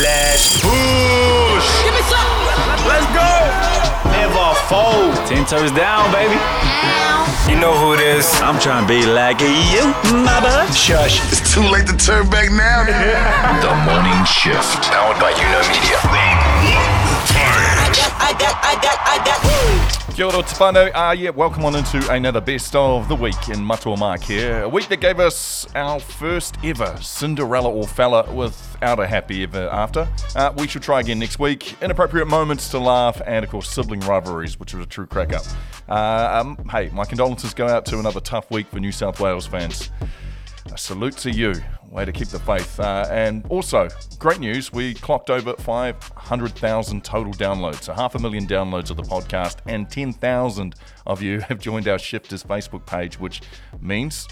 Let's push. Give me some. Let's go. Never fold. Ten toes down, baby. You know who it is. I'm trying to be like you, my bud. Shush. It's too late to turn back now. The Morning Shift. Powered by You Know Media. I got, I got, I got. Kia ora tupano. Uh, yeah, welcome on into another best of the week in Matua Marc here. A week that gave us our first ever Cinderella or Fella without a happy ever after. Uh, we should try again next week. Inappropriate moments to laugh and, of course, sibling rivalries, which was a true crack up. Uh, um, hey, my condolences go out to another tough week for New South Wales fans. A salute to you. Way to keep the faith. Uh, and also, great news, we clocked over 500,000 total downloads. So, half a million downloads of the podcast, and 10,000 of you have joined our Shifters Facebook page, which means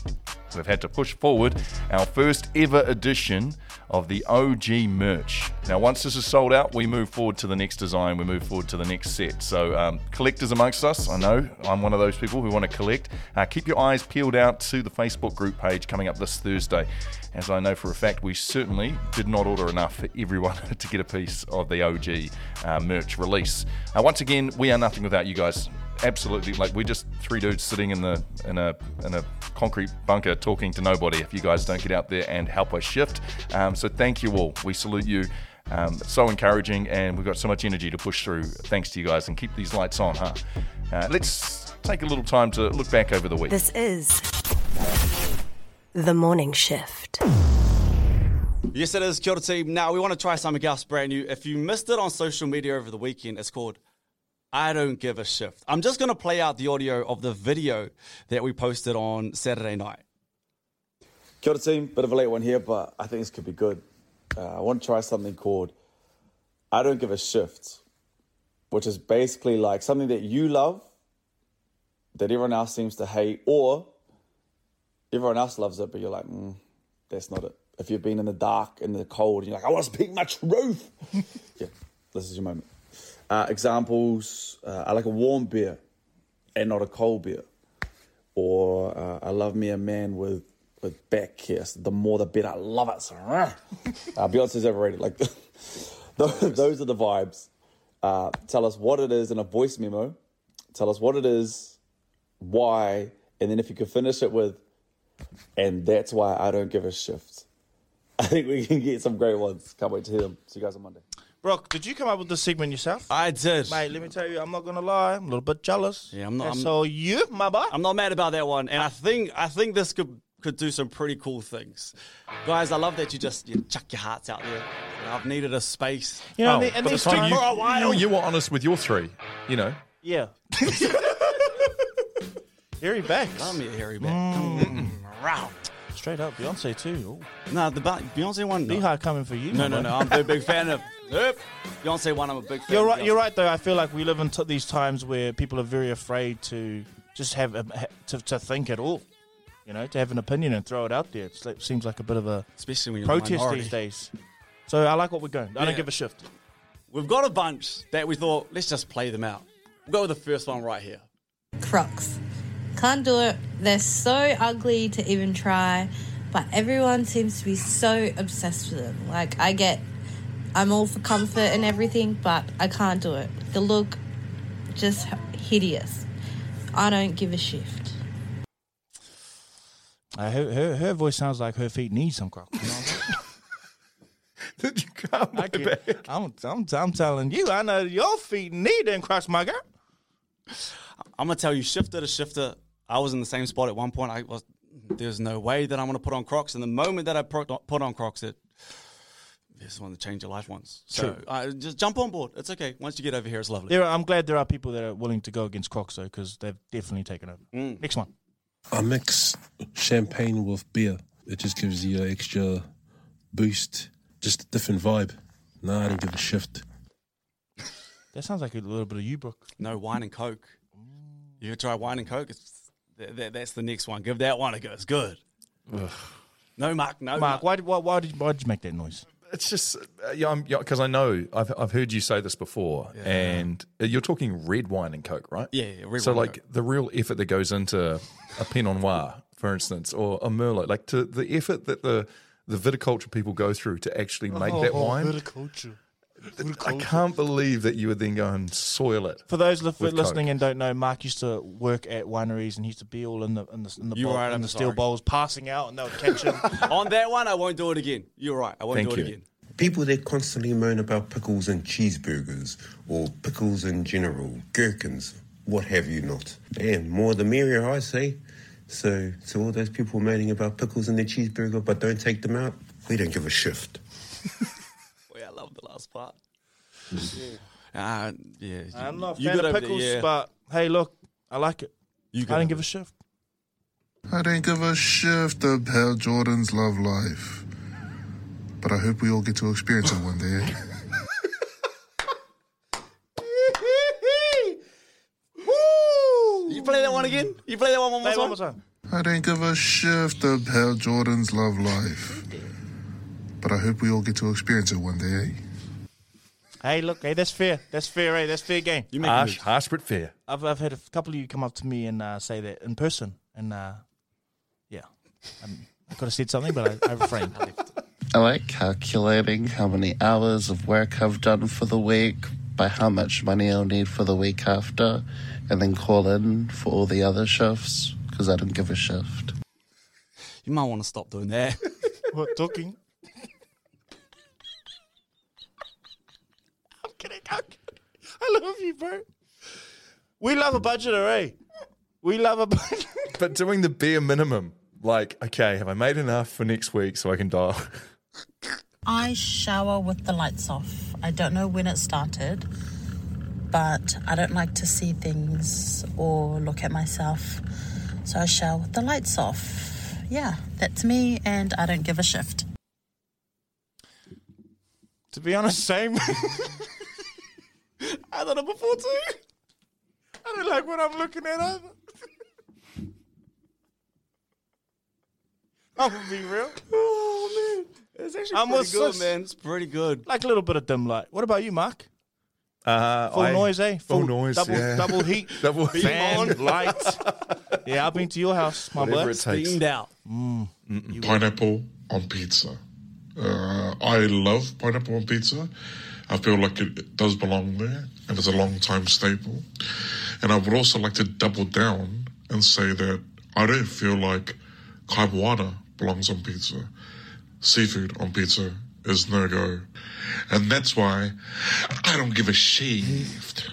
we've had to push forward our first ever edition of the OG merch. Now, once this is sold out, we move forward to the next design, we move forward to the next set. So, um, collectors amongst us, I know I'm one of those people who want to collect. Uh, keep your eyes peeled out to the Facebook group page coming up this Thursday. As I know for a fact, we certainly did not order enough for everyone to get a piece of the OG uh, merch release. Uh, once again, we are nothing without you guys. Absolutely, like we're just three dudes sitting in the in a in a concrete bunker talking to nobody. If you guys don't get out there and help us shift, um, so thank you all. We salute you. Um, it's so encouraging, and we've got so much energy to push through. Thanks to you guys, and keep these lights on, huh? Uh, let's take a little time to look back over the week. This is the morning shift. Yes, it is. Kia ora team. Now, we want to try something else brand new. If you missed it on social media over the weekend, it's called I Don't Give a Shift. I'm just going to play out the audio of the video that we posted on Saturday night. Kia ora team, bit of a late one here, but I think this could be good. Uh, I want to try something called I Don't Give a Shift, which is basically like something that you love that everyone else seems to hate, or everyone else loves it, but you're like, mm, that's not it. If you've been in the dark, in the cold, you're like, I want to speak my truth. yeah, this is your moment. Uh, examples uh, I like a warm beer and not a cold beer. Or uh, I love me a man with with back kiss. The more the better. I love it. So, uh, Beyonce's overrated. Like those, those are the vibes. Uh, tell us what it is in a voice memo. Tell us what it is, why, and then if you could finish it with, and that's why I don't give a shift. I think we can get some great ones. Can't wait to hear them. See you guys on Monday. Brook, did you come up with this segment yourself? I did. Mate, let me tell you, I'm not gonna lie, I'm a little bit jealous. Yeah, I'm not- And I'm- so you, my boy. I'm not mad about that one, and I think I think this could could do some pretty cool things, guys. I love that you just you chuck your hearts out there. You know, I've needed a space. you know, Oh, and, and these the time you, for a while. you, you were honest with your three, you know. yeah. Harry back. Love me a hairy back. Mm. Come round. Straight up, Beyonce too. No, the Beyonce one. Ooh. No. Beyhive coming for you. no, my no, no. I'm a big fan of. Nope. Beyonce one. I'm a big fan. You're right. You're right, though. I feel like we live in t- these times where people are very afraid to just have a, ha- to, to think at all. You know, to have an opinion and throw it out there. It's like, seems like a bit of a Especially when you're the protest minority. these days. So I like what we're going. I Yeah. don't give a shift. We've got a bunch that we thought let's just play them out. We'll go with the first one right here. Crocs. Can't do it. They're so ugly to even try, but everyone seems to be so obsessed with them. Like, I get, I'm all for comfort and everything, but I can't do it. The look, just hideous. I don't give a shift. Uh, her, her her voice sounds like her feet need some crocs. You know I'm? Did you come I back? I'm, I'm, I'm telling you, I know your feet need them crocs, my girl. I'm gonna tell you, shifter to shifter. I was in the same spot at one point. I was. There's no way that I'm gonna put on Crocs. And the moment that I put put on Crocs, it this one to change your life once. So uh, just jump on board. It's okay. Once you get over here, it's lovely. There, are- I'm glad there are people that are willing to go against crocs though, because they've definitely taken over. Next one. I mix champagne with beer. It just gives you an extra boost, just a different vibe. No, I don't give a shift. That sounds like a little bit of you, Brook. No wine and coke. You try wine and coke. It's, that, that, that's the next one. Give that one a go. It's good. No, Marc. No, Marc, why, did- why, why did why did you make that noise? It's just uh, yeah, I'm because I know I've I've heard you say this before, and uh, you're talking red wine and coke, right? Yeah, yeah, red so like the real effort that goes into a Pinot Noir, for instance, or a Merlot, like to the effort that the the viticulture people go through to actually make that Oh, wine. viticulture. I can't believe that you would then go and soil it. For those li- listening Coke. and don't know, Marc used to work at wineries and he used to be all in the in the, in the, You're bowl, right, in the steel bowls, passing out, and they would catch him. On that one, I won't do it again. You're right. I won't Thank do it you. again. People that constantly moan about pickles and cheeseburgers or pickles in general, gherkins, what have you not. And more the merrier, I say. So, to all those people moaning about pickles in their cheeseburger but don't take them out, we don't give a shift. Wait, I love the last part. Ah, yeah. I'm not a you fan gotta- of pickles, yeah. but hey, look, I like it. You I gotta- don't give a shift. I don't give a shift of how Jordans love life. But I hope we all get to experience it one day. You play that one again? You play that one one more Play time? one more time. I don't give a shift of how Jordans love life. But I hope we all get to experience it one day. Hey, look, hey, that's fair. That's fair, hey, that's fair game. You Harsh, harsh but fair. I've I've had a couple of you come up to me and uh, say that in person, and uh, yeah, um, I could have said something, but I, I refrained. I left. I like calculating how many hours of work I've done for the week by how much money I'll need for the week after, and then call in for all the other shifts because I don't give a shift. You might want to stop doing that. What talking? I'm kidding. I'm kidding. I love you, bro. We love a budgeter, eh? We love a budget. But doing the bare minimum, like, okay, have I made enough for next week so I can dial? I shower with the lights off. I don't know when it started, but I don't like to see things or look at myself. So I shower with the lights off. Yeah, that's me, and I don't give a shift. to be honest, same. I done it before too. I don't like what I'm looking at either. I'm gonna be real. Oh man, it's actually I'm pretty good, man. It's pretty good. Like a little bit of dim light. What about you, Marc? Uh, Full I- noise, eh? Full, noise, double, yeah. double heat, double heat. fan, light. Yeah, I've been to your house, my Whatever boy. it takes. Steamed out. Mm. Pineapple on pizza. Uh, I love pineapple on pizza. I feel like it does belong there and it's a long time staple. And I would also like to double down and say that I don't feel like carbonara belongs on pizza. Seafood on pizza is no go. And that's why I don't give a shift.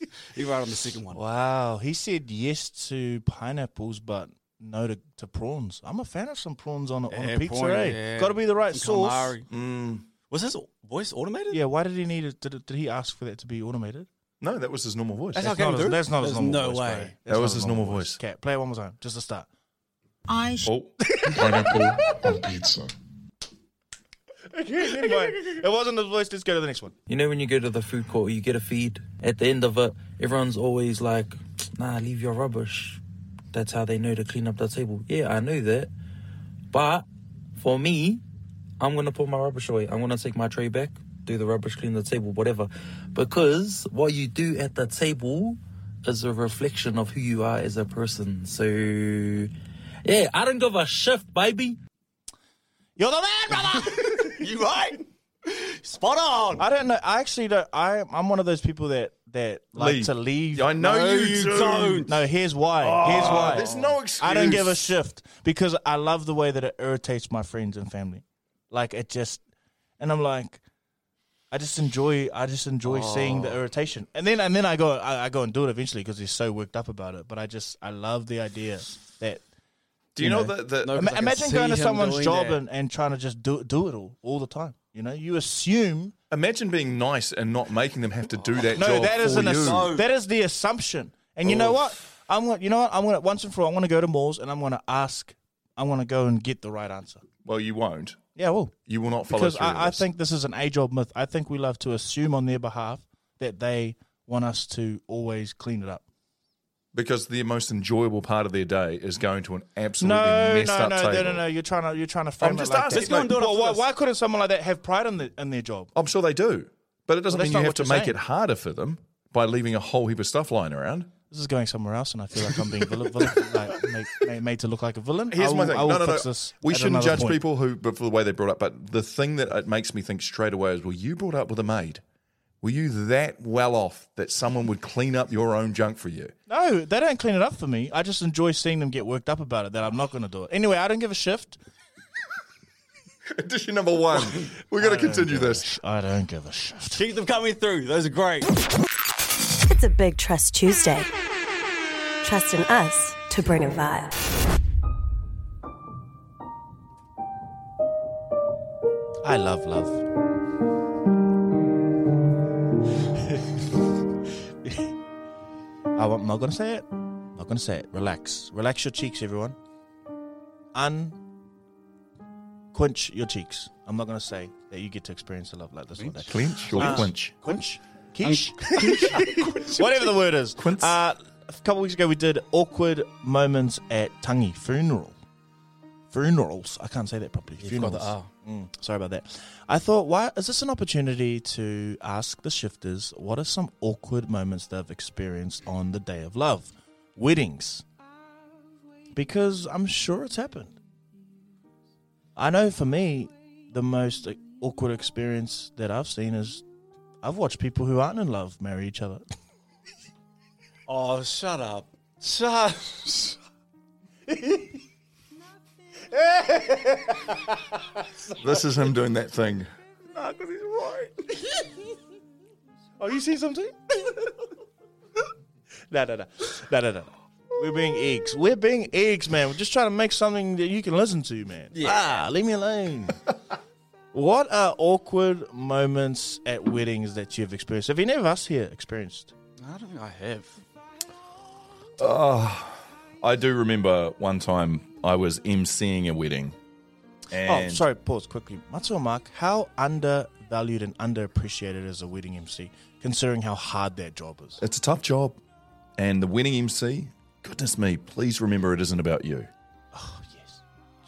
You're right on the second one. Wow, he said yes to pineapples, but no to, to prawns. I'm a fan of some prawns on a, on Yeah, a pizza, prawn, eh? yeah. Got to be the right Some sauce. Mm. Was his voice automated? Yeah, why did he need it? Did, did he ask for that to be automated? No, that was his normal voice. That's how it not came his, through? that's not his There's normal no voice. way. bro. That That's was his normal voice. Okay, play it one more time, just to start. I sh- Oh, Pineapple on pizza. Okay, never mind. It wasn't his voice. Let's go to the next one. You know when you go to the food court, you get a feed. At the end of it, everyone's always like, "Nah, leave your rubbish." That's how they know to clean up the table. Yeah, I know that, but for me, I'm gonna put my rubbish away. I'm gonna take my tray back, do the rubbish, clean the table, whatever. Because what you do at the table is a reflection of who you are as a person. So, yeah, I don't give a shift, baby. You're the man, brother. you right? Spot on. I don't know. I actually don't. I I'm one of those people that that like Leave. to leave. Yeah, I know No, you do. don't. No, here's why. Oh, here's ah, why. there's no excuse. I don't give a shift because I love the way that it irritates my friends and family. Like it just, and I'm like, I just enjoy. I just enjoy seeing the oh. irritation, and then and then I go I, I go and do it eventually because they're so worked up about it. But I just I love the idea that. do you know that? that No, 'cause Ima- imagine going to someone's job that. and, and trying to just do do it all all the time. You know, you assume imagine being nice and not making them have to do that no, job that is for an you. assu- that is the assumption. And you know what? I'm going. You know what? I'm going to once and for all. I'm going to go to malls and I'm going to ask. I'm going to go and get the right answer. Well, you won't. Yeah, well, You will not follow because through. I, I think this is an age old myth. I think we love to assume on their behalf that they want us to always clean it up. because the most enjoyable part of their day is going to an absolutely No, messed no, up no, table. no, no, no. You're trying to you're trying to frame I'm it just like asking. that. It Well, why, why couldn't someone like that have pride in the in their job? I'm sure they do, but it doesn't Well, mean you have to make saying. it harder for them by leaving a whole heap of stuff lying around. This is going somewhere else, and I feel like I'm being villain, villain, like, made, made, made to look like a villain. Here's I my will- thing. I No, no, no. this We shouldn't judge point. people who, but for the way they brought up. But the thing that it makes me think straight away is, well, you brought up with a maid. Were you that well off that someone would clean up your own junk for you? No, they don't clean it up for me. I just enjoy seeing them get worked up about it. That I'm not going to do it anyway. I don't give a shift. Edition number one. We're going to continue this. I don't give a shift. Keep them coming through. Those are great. It's a Big Trust Tuesday. Trust in us to bring a vibe. I love love. I'm not going to say it. Not going to say it. Relax. Relax your cheeks, everyone. And Quench your cheeks. I'm not going to say that you get to experience the love like this one day. Clench or Uh, quench? Quench? Quiche? Whatever the word is. Uh, a couple weeks ago, we did awkward moments at Tangi funeral. Funerals. I can't say that properly. You've got Funerals. the R. Mm, sorry about that. I thought, why is this an opportunity to ask the shifters what are some awkward moments they've experienced on the day of love, weddings? Because I'm sure it's happened. I know for me, the most awkward experience that I've seen is I've watched people who aren't in love marry each other. Oh, shut up. Shut. This is him doing that thing. Nah, because he's right. oh, you see something? no, no, no. No, no, no. We're being eggs. We're being eggs, man. We're just trying to make something that you can listen to, man. Yeah. Ah, leave me alone. what are awkward moments at weddings that you've experienced? Have any of us here experienced? I don't think I have. Oh, I do remember one time I was emceeing a wedding. Oh, and oh, sorry, pause quickly. Matua Marc, how undervalued and underappreciated is a wedding MC, considering how hard that job is? It's a tough job. And the wedding MC, goodness me, please remember it isn't about you.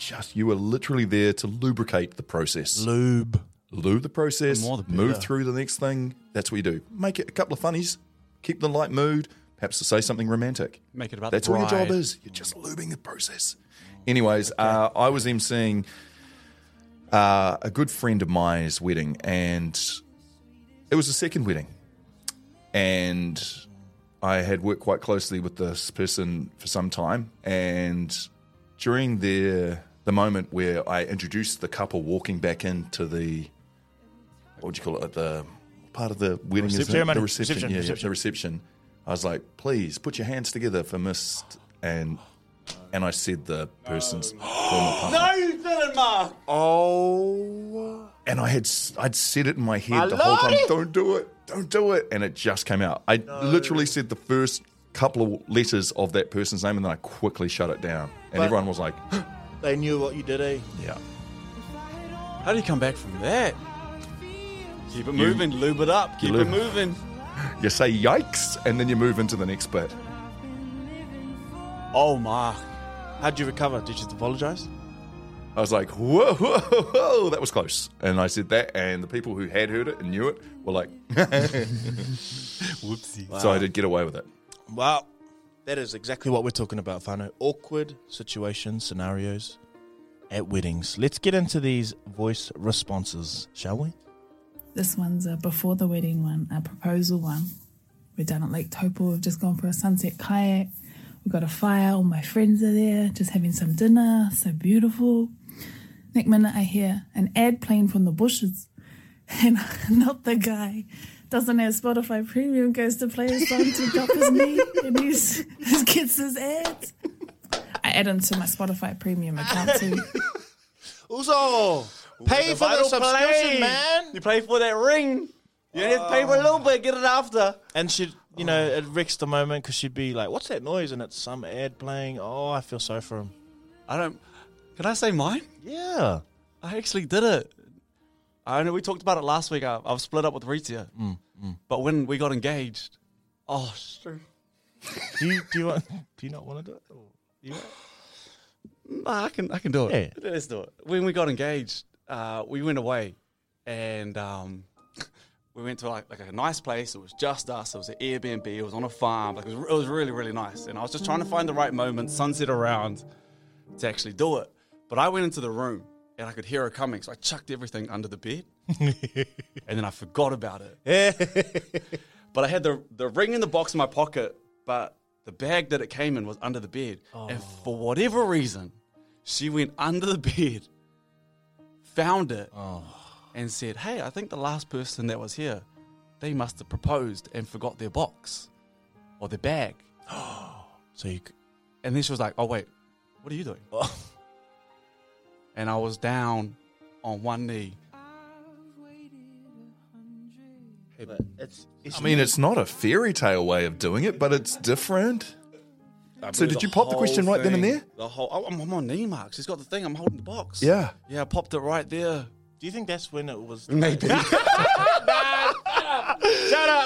Just you are literally there to lubricate the process. Lube. Lube the process, The more the move through the next thing. That's what you do. Make it a couple of funnies, keep the light mood, perhaps to say something romantic. Make it about That's what your job is. You're just lubing the process. Anyways, uh, I was emceeing uh, a good friend of mine's wedding, and it was a second wedding. And I had worked quite closely with this person for some time, and during their the moment where I introduced the couple walking back into the what would you call it the part of the wedding is Recep- it? ceremony. the reception, Reception, yeah, yeah, the reception. I was like, please put your hands together for Miss and and I said the person's former partner. No, you didn't, Marc. Oh. And I had I'd said it in my head I the whole time. it. Don't do it. Don't do it. And it just came out. I literally said the first couple of letters of that person's name, and then I quickly shut it down. And But- everyone was like, They knew what you did, eh? "Yeah." How do you come back from that? Keep it You- moving, lube it up, you keep it lube- moving. You say yikes, and then you move into the next bit. Oh, Marc. How'd you recover? Did you just apologize? I was like, whoa, whoa, whoa, that was close. And I said that, and the people who had heard it and knew it were like, whoopsie. So I did get away with it. Well, that is exactly what we're talking about, whānau. Awkward situations, scenarios at weddings. Let's get into these voice responses, shall we? This one's a before the wedding one, a proposal one. We're down at Lake Taupo. We've just gone for a sunset kayak. We've got a fire. All my friends are there, just having some dinner. So beautiful. Next minute, I hear an ad playing from the bushes, and not the guy doesn't have Spotify Premium goes to play a song to drop his knee, and he's, he gets his ads. I add him to my Spotify Premium account too. Also, pay for the subscription, play. man. You pay for that ring. You only have to pay for a little bit, get it after. And she, you know, it wrecks the moment because she'd be like, "What's that noise?" And it's some ad playing. Oh, I feel so for him. I don't. Can I say mine? Yeah. I actually did it. I know we talked about it last week. I, I've split up with Ritia. Mm, But when we got engaged, oh, sure. Do you do you want? Do you not want to do it? Or you want? Nah, I can I can do it. Yeah. Let's do it. When we got engaged, uh, we went away, and um, we went to like, like a nice place. It was just us. It was an Airbnb. It was on a farm. Like it was, it was really really nice. And I was just trying to find the right moment, sunset around, to actually do it. But I went into the room and I could hear her coming, so I chucked everything under the bed, and then I forgot about it. but I had the the ring in the box in my pocket, but the bag that it came in was under the bed, and oh. for whatever reason, she went under the bed, found it, oh. and said, "Hey, I think the last person that was here, they must have proposed and forgot their box or their bag." so you, c- and then she was like, "Oh wait, what are you doing?" and I was down on one knee. But it's, it's I mean, it's not a fairy tale way of doing it, but it's different. I So did you pop the whole question right then and there? The whole, oh, I'm, I'm on knee marks. He's got the thing. I'm holding the box. Yeah. Yeah, I popped it right there. Do you think that's when it was? Maybe. Shut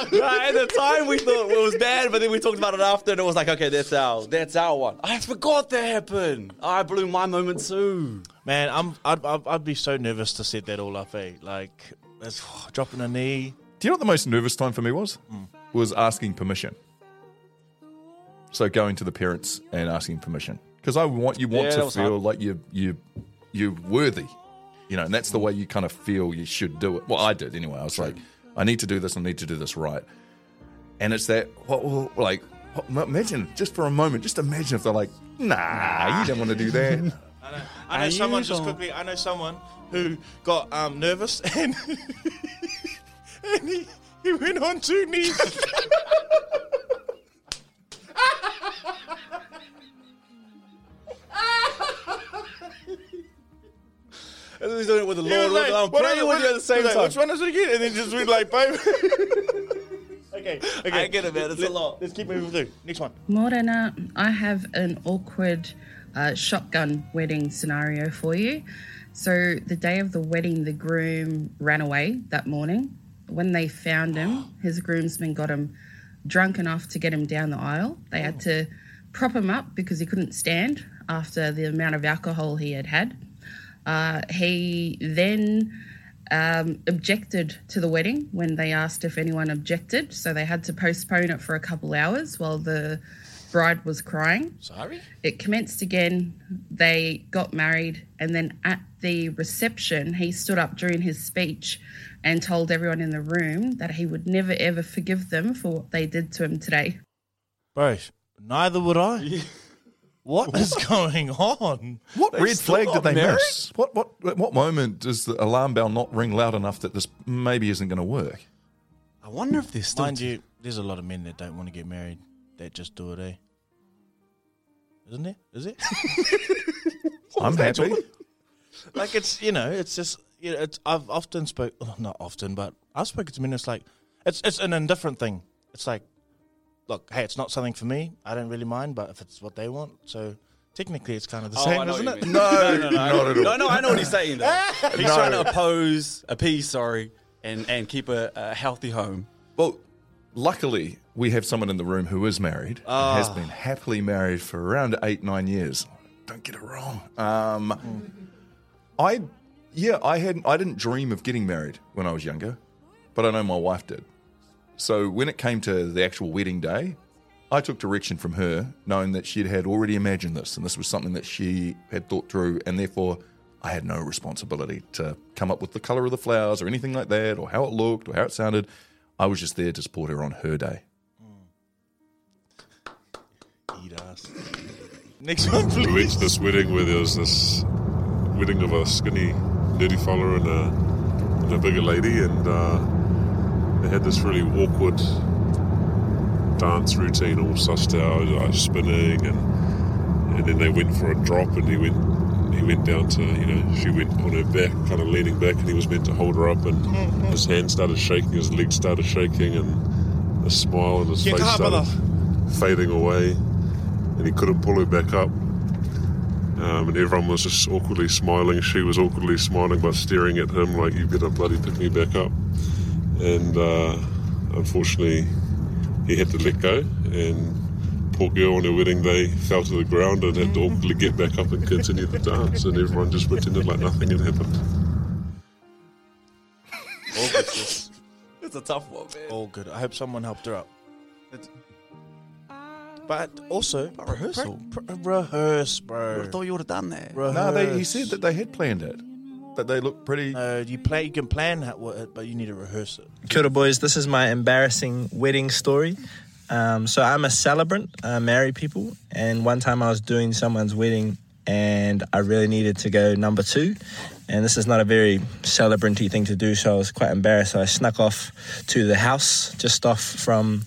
up. Right, at the time we thought it was bad, but then we talked about it after, and it was like, okay, that's our, that's our one. I forgot that happened. I blew my moment too. Man, I'm I'd, I'd, I'd be so nervous to set that all up. Eh, like that's dropping a knee. Do you know what the most nervous time for me was? Was asking permission. So going to the parents and asking permission because I want you want Yeah, to feel hard. like you you you're worthy, you know, and that's the way you kind of feel you should do it. Well, I did anyway. I was like, I need to do this. I need to do this right. And it's that what well, like what, imagine just for a moment, just imagine if they're like, nah, you don't want to do that. I know, I know someone just don't- quickly. I know someone who got um, nervous and and he, he went on two knees. And then he's doing with the He Lord. was like, I'm "What praying is it? with you at the same time. Which one is it again? And then just went like, boom. okay, okay. I get it, man. It's a lot. Let's keep moving through. Next one. Morena, I have an awkward uh, shotgun wedding scenario for you. So, the day of the wedding, the groom ran away that morning. When they found him, his groomsmen got him drunk enough to get him down the aisle. They had to prop him up because he couldn't stand after the amount of alcohol he had had. Uh, he then um, objected to the wedding when they asked if anyone objected. So they had to postpone it for a couple hours while the bride was crying. Sorry? It commenced again. They got married. And then at the reception, he stood up during his speech and told everyone in the room that he would never ever forgive them for what they did to him today. Bro, neither would I. What is going on? What They red flag did they married? miss? What what at what moment does the alarm bell not ring loud enough that this maybe isn't going to work? I wonder if there's still. Mind you, there's a lot of men that don't want to get married that just do it, eh? Isn't there? Is it? I'm happy. like it's you know it's just you know, it's I've often spoke oh, not often but I've spoken to men it's like it's it's an indifferent thing it's like look hey it's not something for me I don't really mind but if it's what they want so technically it's kind of the Oh, same isn't it you mean. no, no, no, not at all. no, no. I know what he's saying though. He's No. trying to oppose, appease, sorry, and and keep a, a healthy home. Well, luckily we have someone in the room who is married, and has Ah. been happily married for around eight nine years. Don't get it wrong. Um, I yeah I had I didn't dream of getting married when I was younger, but I know my wife did. So when it came to the actual wedding day, I took direction from her, knowing that she had already imagined this, and this was something that she had thought through, and therefore I had no responsibility to come up with the color of the flowers or anything like that, or how it looked or how it sounded. I was just there to support her on her day. eat ass next one We went please to this wedding where there was this wedding of a skinny, nerdy fella and a, and a bigger lady, and uh, they had this really awkward dance routine all sussed out, like spinning, and and then they went for a drop, and he went he went down to you know she went on her back, kind of leaning back, and he was meant to hold her up, and his hand started shaking, his legs started shaking, and a smile on his face started fading away, and he couldn't pull her back up. Um, and everyone was just awkwardly smiling. She was awkwardly smiling, but staring at him like, "You better bloody pick me back up." And uh, unfortunately, he had to let go. And poor girl on her wedding day fell to the ground and had to awkwardly get back up and continue the dance. And everyone just pretended like nothing had happened. It's a tough one, man. All good. I hope someone helped her out. But also, But rehearsal. Pr- pr- rehearse, bro. I thought you would have done that. No, they, he said that they had planned it. That they look pretty. No, you play. You can plan how- what it, but you need to rehearse it. Kia ora, boys. This is my embarrassing wedding story. Um, so I'm a celebrant, I marry people, and one time I was doing someone's wedding, and I really needed to go number two, and this is not a very celebranty thing to do, so I was quite embarrassed. So I snuck off to the house, just off from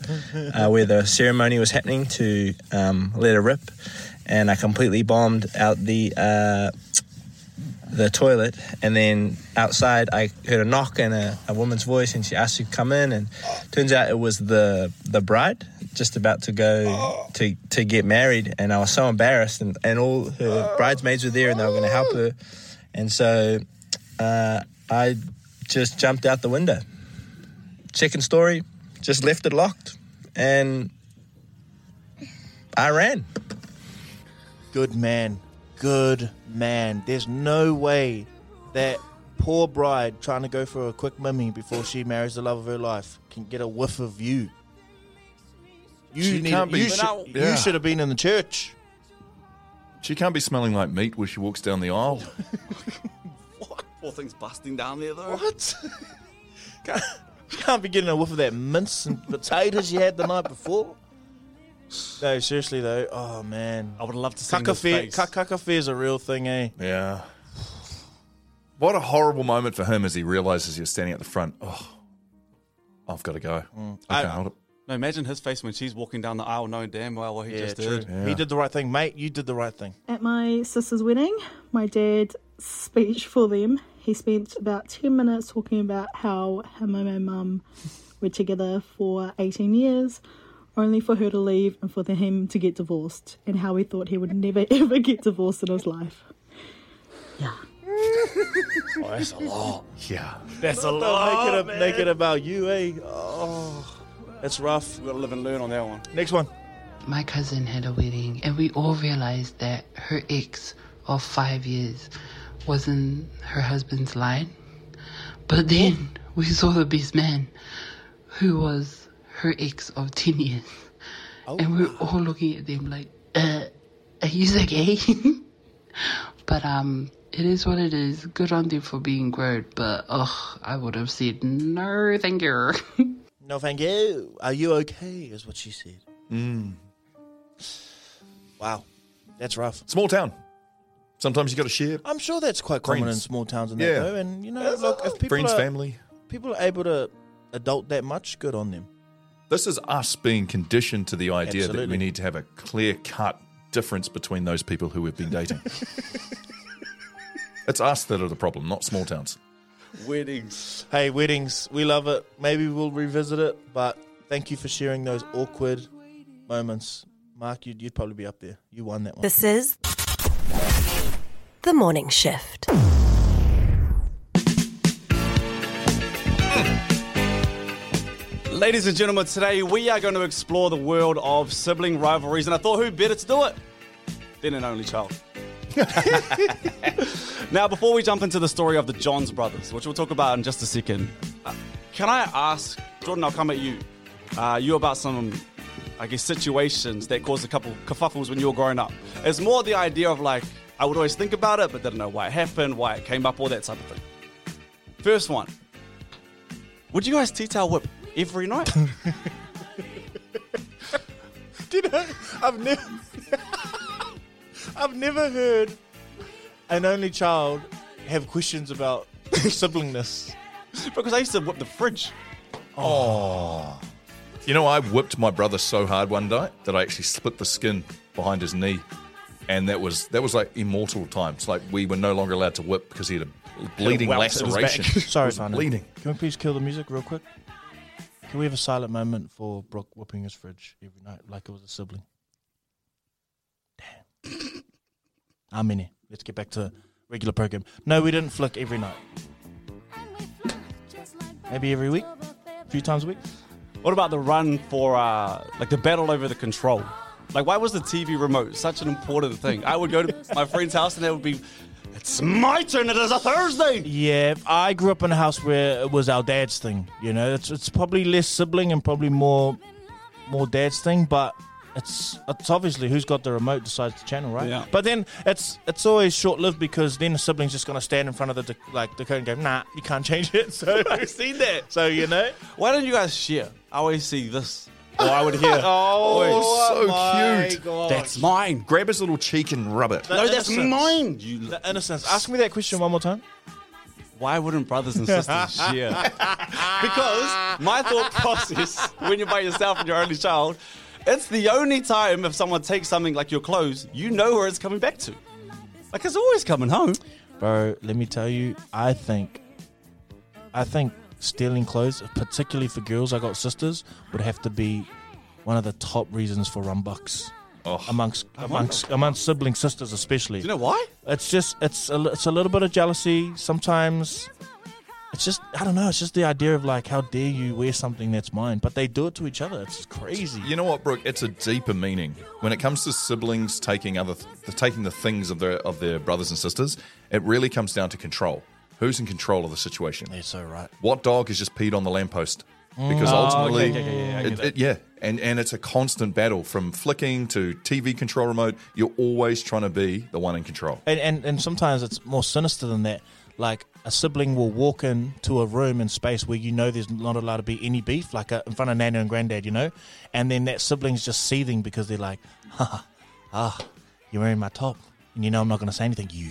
uh, where the ceremony was happening, to um, let it rip, and I completely bombed out the. Uh, the toilet, and then outside I heard a knock and a, a woman's voice, and she asked to come in, and turns out it was the the bride just about to go to to get married, and I was so embarrassed, and, and all her bridesmaids were there, and they were going to help her, and so uh, I just jumped out the window. Second story, just left it locked, and I ran. Good man. Good man. There's no way that poor bride trying to go for a quick mummy before she marries the love of her life can get a whiff of you. You She need. can't be- you, But should, now- you should have been in the church. She can't be smelling like meat when she walks down the aisle. What? Poor thing's busting down there, though. What? can't, can't be getting a whiff of that mince and potatoes you had the night before. No, seriously though. Oh man, I would love to see Cucka his fear. face. Cucka fear is a real thing, eh? Yeah. What a horrible moment for him as he realizes you're standing at the front. Oh, I've got to go. I can't hold it. No, imagine his face when she's walking down the aisle knowing damn well what he Yeah, just true. did. He did the right thing, mate. You did the right thing. At my sister's wedding, my dad's speech for them, he spent about 10 minutes talking about how him and my mum were together for 18 years, only for her to leave and for him to get divorced, and how he thought he would never ever get divorced in his life. Yeah. Oh, that's a lot. Yeah. That's a lot. Make it, man. make it about you, eh? Oh, that's rough. We gotta live and learn on that one. Next one. My cousin had a wedding, and we all realized that her ex of five years was in her husband's line. But then we saw the best man, who was her ex of 10 years. and we were all looking at them like, uh, are you gay? but, um, it is what it is. Good on them for being grown, but, ugh, I would have said, no, thank you. No, thank you. Are you okay? Is what she said. Mm. Wow, that's rough. Small town. Sometimes you got to share. I'm sure that's quite common in small towns and Yeah. that though. And you know, look, if people Friends, are, family. people are able to adult that much, good on them. This is us being conditioned to the idea that we need to have a clear cut difference between those people who we've been dating. it's us that are the problem, not small towns. Weddings. Hey, weddings, we love it. Maybe we'll revisit it, but thank you for sharing those awkward moments. Marc, you'd, you'd probably be up there. You won that one. This is The Morning Shift. Ladies and gentlemen, today we are going to explore the world of sibling rivalries, and I thought who better to do it than an only child. now, before we jump into the story of the Johns brothers, which we'll talk about in just a second, uh, can I ask, Jordan, I'll come at you, uh, you about some, I guess, situations that caused a couple kerfuffles when you were growing up. It's more the idea of like, I would always think about it, but didn't know why it happened, why it came up, all that type of thing. First one. Would you guys tea-towel whip every night? Do you know, I've never, I've never heard an only child have questions about siblingness. because I used to whip the fridge. Oh. You know, I whipped my brother so hard one night that I actually split the skin behind his knee. And that was that was like immortal times. Like we were no longer allowed to whip because he had a bleeding welt in his back. laceration. Sorry, He was Tana. bleeding. Can we please kill the music real quick? Can we have a silent moment for Brook whooping his fridge every night like it was a sibling? Damn. In it. Let's get back to regular program. No, we didn't flick every night. Maybe every week? A few times a week? What about the run for uh, like the battle over the control? Like, why was the TV remote such an important thing? I would go to my friend's house and there would be It's my turn. It is a Thursday. Yeah, I grew up in a house where it was our dad's thing. You know, it's it's probably less sibling and probably more more dad's thing, but it's it's obviously who's got the remote decides the channel, right? Yeah. But then it's it's always short lived because then the sibling's just gonna stand in front of the de- like the code and go, nah, you can't change it. So I've seen that. So you know, Why don't you guys share? I always see this. Or I would hear. Oh, so oh my cute. gosh. That's mine. Grab his little cheek and rub it. The No, that's innocence. mine. You, The innocence. Ask me that question one more time. why wouldn't brothers and sisters share? because my thought process when you're by yourself and your only child, it's the only time if someone takes something like your clothes, you know where it's coming back to. Like it's always coming home. Bro, let me tell you, I think, I think stealing clothes, particularly for girls, I got sisters, would have to be one of the top reasons for rumbucks. Oh. Amongst oh, amongst amongst sibling sisters, especially. Do you know why? It's just it's a, it's a little bit of jealousy. Sometimes it's just I don't know. It's just the idea of like, how dare you wear something that's mine? But they do it to each other. It's crazy. You know what, Brook? It's a deeper meaning when it comes to siblings taking other, th- taking the things of their of their brothers and sisters. It really comes down to control. Who's in control of the situation? You're so right. What dog has just peed on the lamppost? Because Mm. Oh, ultimately, okay, okay, yeah, it- that. it- yeah, and and it's a constant battle from flicking to TV control remote. You're always trying to be the one in control. And, and and sometimes it's more sinister than that. Like a sibling will walk into a room in space where you know there's not allowed to be any beef, like uh in front of nana and granddad, you know, and then that sibling's just seething because they're like, "Ha, ah, you're wearing my top, and you know I'm not going to say anything. You,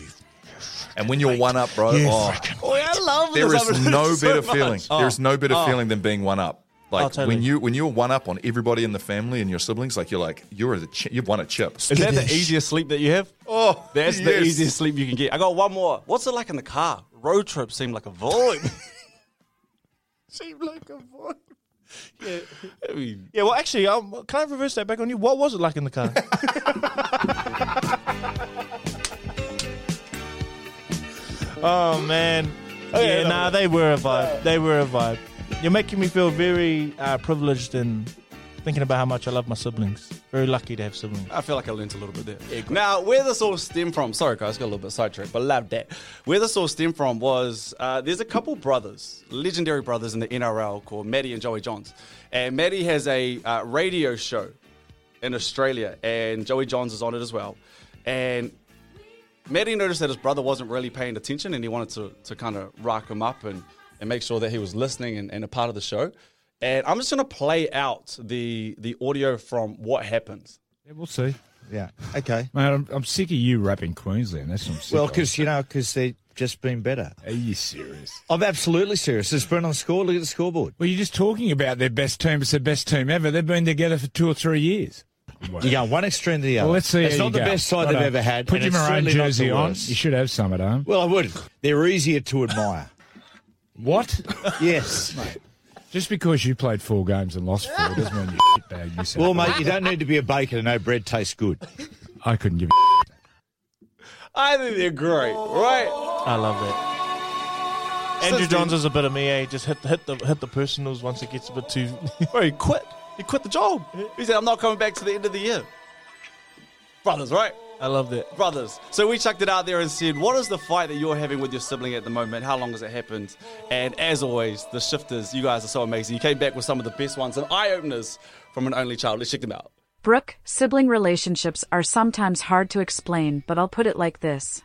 And when you're one up, bro, You oh, Oh, I love there this. is no so better much. feeling. Oh, There's no better oh. feeling than being one up. Like Oh, totally. when you when you're one up on everybody in the family and your siblings, like you're like you're the ch- you've won a chip. Is that the easiest sleep that you have? Oh, That's the easiest sleep you can get. I got one more. What's it like in the car? Road trips seem like a void. seem like a void. yeah. I mean, Yeah, well, actually, um, can I reverse that back on you? What was it like in the car? oh man, yeah, no, nah, they were a vibe. They were a vibe. You're making me feel very uh, privileged and thinking about how much I love my siblings. Very lucky to have siblings. I feel like I learned a little bit there. Now, where this all stemmed from, sorry guys, got a little bit sidetracked, but love that. Where this all stemmed from was uh, there's a couple brothers, legendary brothers in the NRL called Matty and Joey Johns. And Matty has a uh, radio show in Australia, and Joey Johns is on it as well. And Matty noticed that his brother wasn't really paying attention and he wanted to, to kind of rock him up and, and make sure that he was listening and, and a part of the show. And I'm just going to play out the, the audio from what happens. Yeah, we'll see. Yeah. Okay. Man, I'm, I'm sick of you rapping Queensland. That's what I'm sick Well, because you know, because they've just been better. Are you serious? I'm absolutely serious. It's been on the score. Look at the scoreboard. Well, you're just talking about their best team. It's the best team ever. They've been together for two or three years. You go one extreme to the other. Well, let's see. It's not the go. best side Righto. they've ever had. Put your it's maroon certainly not the jersey on. worst. You should have some at home. Well, I would. They're easier to admire. What? yes. Mate. Just because you played four games and lost four doesn't mean you shitbag yourself. Well, mate, you don't need to be a baker to know bread tastes good. I couldn't give a I think they're great, right? I love that. Andrew Since Johns is a bit of me, eh? Just hit the, hit the hit the personals once it gets a bit too. Bro, he quit. He quit the job. He said, I'm not coming back to the end of the year. Brothers, right? I love it. Brothers. So we chucked it out there and said, what is the fight that you're having with your sibling at the moment? How long has it happened? And as always, the shifters, you guys are so amazing. You came back with some of the best ones and eye openers from an only child. Let's check them out. Brook, sibling relationships are sometimes hard to explain, but I'll put it like this.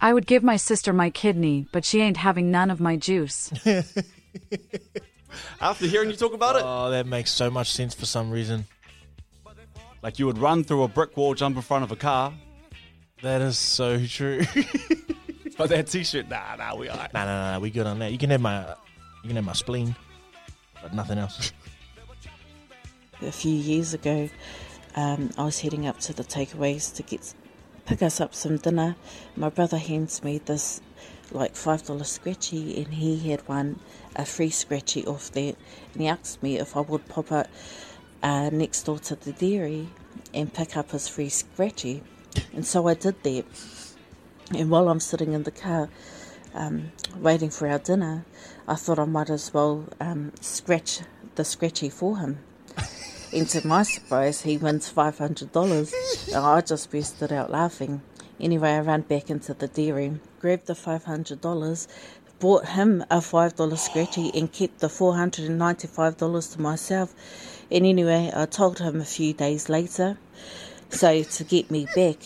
I would give my sister my kidney, but she ain't having none of my juice. After hearing you talk about it, Oh, that makes so much sense for some reason. like you would run through a brick wall, jump in front of a car, That is so true. but that t-shirt, nah, nah, we all right. Nah, nah, nah, we good on that. You can have my, you can have my spleen, but nothing else. a few years ago, um, I was heading up to the takeaways to get pick us up some dinner. My brother hands me this like five dollar scratchy, and he had one a free scratchy off that, and he asked me if I would pop up uh, next door to the dairy and pick up his free scratchy, and so I did that. And while I'm sitting in the car, um, waiting for our dinner, I thought I might as well um, scratch the scratchy for him. And to my surprise, he wins $500. and I just bursted out laughing. Anyway, I ran back into the dairy, grabbed the $500, bought him a $5 scratchy, and kept the $495 to myself. And anyway, I told him a few days later. So to get me back,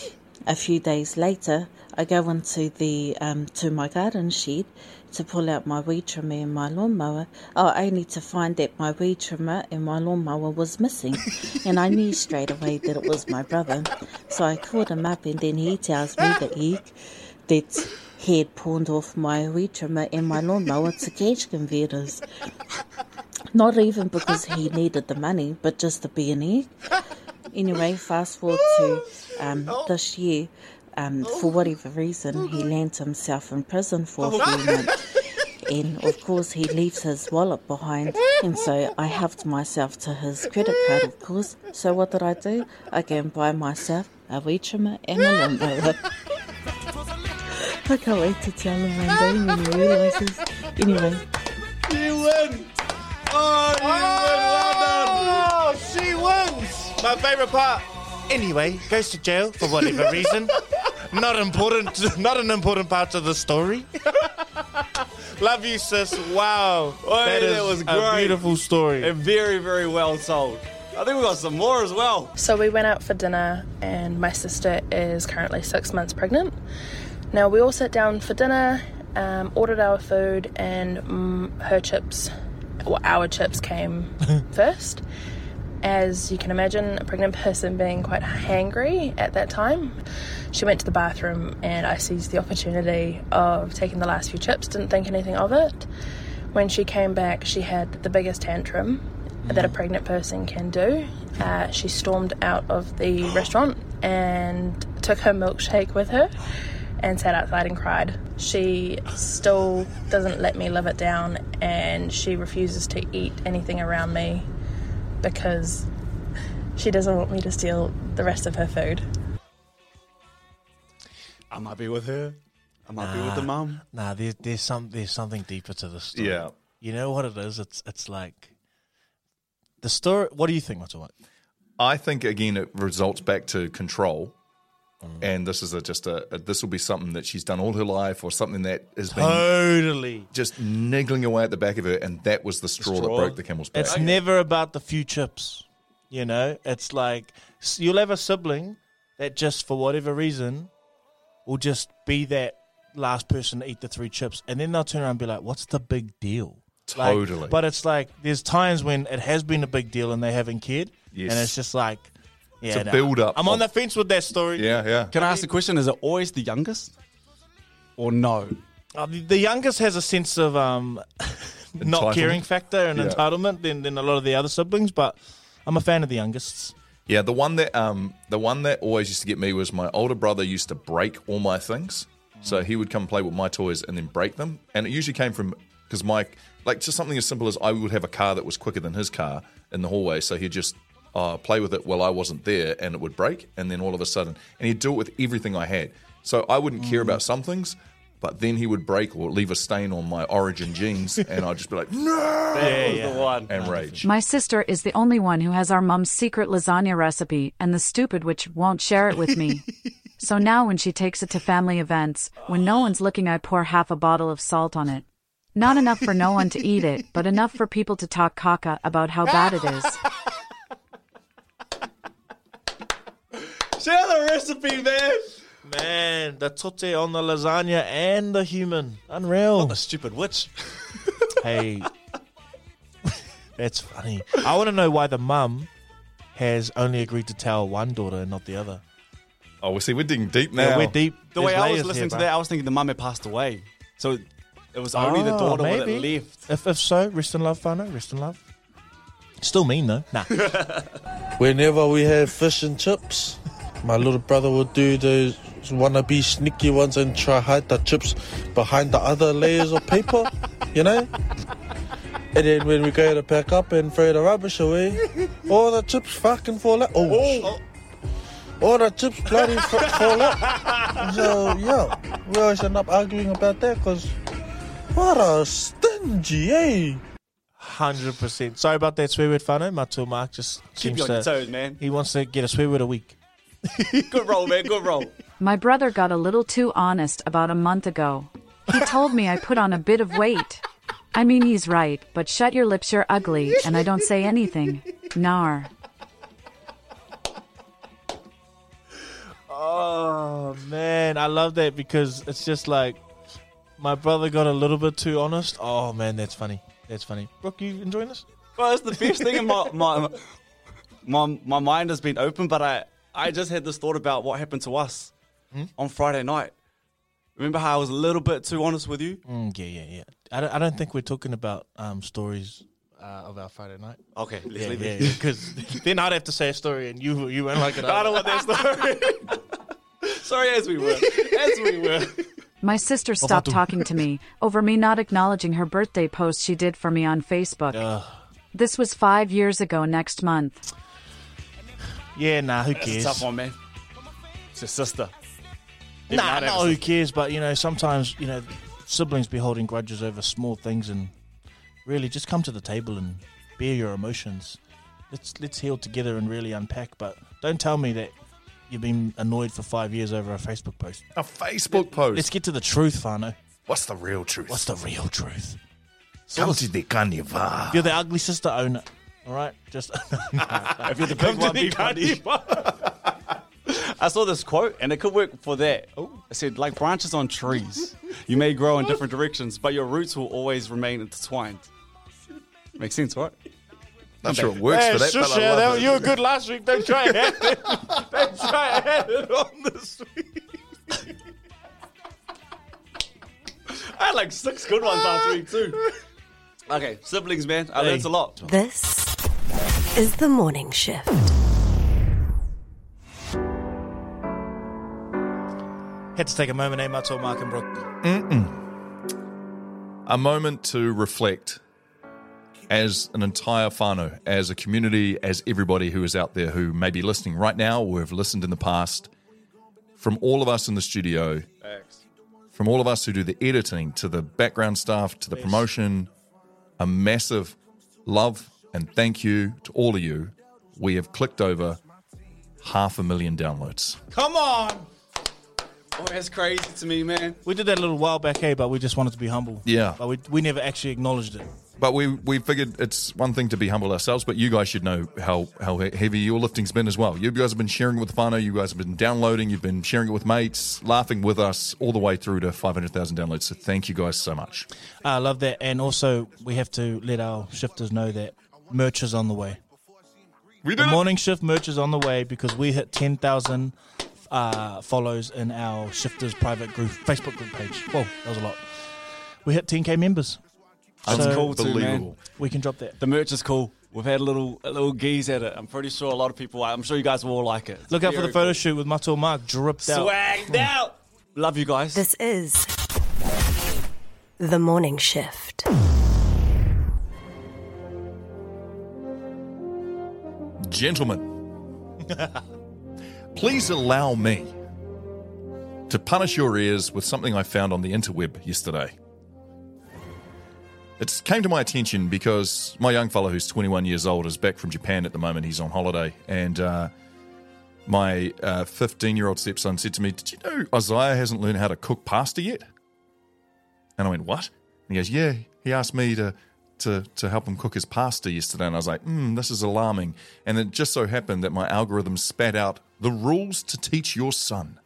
a few days later, I go into the um, to my garden shed to pull out my weed trimmer and my lawnmower. Oh, only to find that my weed trimmer and my lawnmower was missing, and I knew straight away that it was my brother. So I called him up, and then he tells me that he that he had pawned off my weed trimmer and my lawnmower to cash converters. Not even because he needed the money, but just to be an egg. Anyway, fast forward to um, this year. Um, for whatever reason, he lands himself in prison for a few months. And of course, he leaves his wallet behind. And so I helped myself to his credit card, of course. So what did I do? I go and buy myself a weed trimmer and a lawnmower. I can't wait to tell him one day when he realises. Anyway, You win! Oh, you win! Well done! she wins! My favourite part. Anyway, goes to jail for whatever reason. not important. Not an important part of the story. Love you, sis. Wow, Oi, that is was a beautiful story. And very, very well told. I think we got some more as well. So we went out for dinner, and my sister is currently six months pregnant. Now we all sat down for dinner, um, ordered our food, and mm, her chips, well, our chips came first. As you can imagine, a pregnant person being quite hangry at that time, she went to the bathroom, and I seized the opportunity of taking the last few chips. Didn't think anything of it. When she came back, she had the biggest tantrum that a pregnant person can do. Uh, she stormed out of the restaurant and took her milkshake with her and sat outside and cried. She still doesn't let me live it down and she refuses to eat anything around me because she doesn't want me to steal the rest of her food. I might be with her. I might be with the mum. Nah, there's there's some there's something deeper to the story. Yeah. You know what it is? It's it's like the story. What do you think, Matawai? I think again it results back to control, Mm. and this is a, just a, a this will be something that she's done all her life, or something that has been Totally. just niggling away at the back of her, and that was the straw, that straw. broke the camel's back. It's never about the few chips. You know, it's like you'll have a sibling that just for whatever reason will just be that last person to eat the three chips, and then they'll turn around and be like, "What's the big deal?" Like, Totally. but it's like there's times when it has been a big deal and they haven't cared, Yes. and it's just like, yeah, a nah. build-up I'm on the fence with that story. yeah, yeah. Can I ask the question? Is it always the youngest? Or no? Uh, the, the youngest has a sense of um, not caring factor and Yeah. entitlement than, than a lot of the other siblings, but I'm a fan of the youngest. Yeah, the one that um the one that always used to get me was my older brother used to break all my things. So he would come play with my toys and then break them, and it usually came from because my like just something as simple as I would have a car that was quicker than his car in the hallway, so he'd just uh, play with it while I wasn't there, and it would break, and then all of a sudden, and he'd do it with everything I had. So I wouldn't care about some things, but then he would break or leave a stain on my Origin jeans, and I'd just be like, no, That was the one. and rage. My sister is the only one who has our mum's secret lasagna recipe, and the stupid witch won't share it with me. so now, when she takes it to family events, when no one's looking, I pour half a bottle of salt on it. Not enough for no one to eat it, but enough for people to talk caca about how bad it is. Share the recipe, man. Man, the tote on the lasagna and the human. Unreal. Not the stupid witch. hey, that's funny. I want to know why the mum has only agreed to tell one daughter and not the other. Oh, we see, we're digging deep now. Yeah, we're deep. The There's way I was listening here, to bro. that, I was thinking the mum had passed away. So it was only the Oh, daughter that maybe. left. If, if so, rest in love, whānau. Rest in love. Still mean though. Nah. Whenever we have fish and chips, my little brother would do those wannabe sneaky ones and try hide the chips behind the other layers of paper, you know? And then when we go to pack up and throw the rubbish away, all the chips fucking fall out. Oh, shit. All the chips bloody f- fall out. So, yeah, we always end up arguing about that because what a stingy, eh? Hundred percent. Sorry about that swear word, whānau. Matua Marc just Keep seems you on your toes, man. He wants to get a swear word a week. Good roll, man. Good roll. My brother got a little too honest about a month ago. He told me I put on a bit of weight. I mean, he's right, but shut your lips, you're ugly, and I don't say anything. Nar. Oh man, I love that because it's just like my brother got a little bit too honest. Oh man, that's funny. That's funny. Brook, you enjoying this? Well, it's the best thing in my, my my my mind has been open, but I I just had this thought about what happened to us Hmm? on Friday night. Remember how I was a little bit too honest with you? Mm, yeah, yeah, yeah. I don't, I don't think we're talking about um, stories uh, of our Friday night. Okay, let's yeah, leave yeah, it. Because then I'd have to say a story, and you you won't like it. I don't want that story. Sorry, as we were, as we were. My sister stopped talking to me over me not acknowledging her birthday post she did for me on Facebook. This was five years ago next month. Yeah, nah, who That's a cares? tough one, man. It's your sister. If Nah, no, who cares? But you know, sometimes you know, siblings be holding grudges over small things, and really just come to the table and bear your emotions. Let's let's heal together and really unpack. But don't tell me that you've been annoyed for five years over a Facebook post. A Facebook post. Let's get to the truth, whānau. What's the real truth? What's the real truth? Come to the carnival. If you're the ugly sister, own it. All right, just if you're the Come big to one, the be funny. I saw this quote, and it could work for that. Oh. It said, like branches on trees, you may grow in different directions, but your roots will always remain intertwined. Makes sense, right? Not sure it works Hey, for that, shush, but I yeah, love that- it. you were good last week. Don't try and have it. Don't try and have it on this week. I had like six good ones last week, too. Okay, siblings, man. I learned a lot. This is the morning shift. Had to take a moment, eh, Mato, Marc and Brook. Mm-mm. A moment to reflect as an entire whānau, as a community, as everybody who is out there who may be listening right now or have listened in the past, from all of us in the studio, from all of us who do the editing to the background staff to the promotion, a massive love and thank you to all of you. We have clicked over half a million downloads. Come on. Oh, that's crazy to me, man. We did that a little while back, hey, but we just wanted to be humble. Yeah. But we, we never actually acknowledged it. But we we figured it's one thing to be humble ourselves, but you guys should know how how heavy your lifting's been as well. You guys have been sharing it with whānau, you guys have been downloading, you've been sharing it with mates, laughing with us all the way through to 500,000 downloads. So thank you guys so much. I love that. And also, we have to let our shifters know that merch is on the way. We the morning shift merch is on the way because we hit 10,000 uh, follows in our shifters private group, Facebook group page. Whoa, that was a lot. We hit 10k members. That's So cool too, man. We can drop that. The merch is cool. We've had a little a little geese at it. I'm pretty sure a lot of people. I'm sure you guys will all like it. It's Look out for the photo cool. shoot with Mato Marc dripped out. Swagged out. Love you guys. This is the morning shift. Gentlemen, please allow me to punish your ears with something I found on the interweb yesterday. It came to my attention because my young fellow, who's 21 years old, is back from Japan at the moment. He's on holiday. And uh, my 15 year old stepson said to me, Did you know Isaiah hasn't learned how to cook pasta yet? And I went, What? And he goes, Yeah, he asked me to. To, to help him cook his pasta yesterday, and I was like, hmm, this is alarming. And it just so happened that my algorithm spat out the rules to teach your son.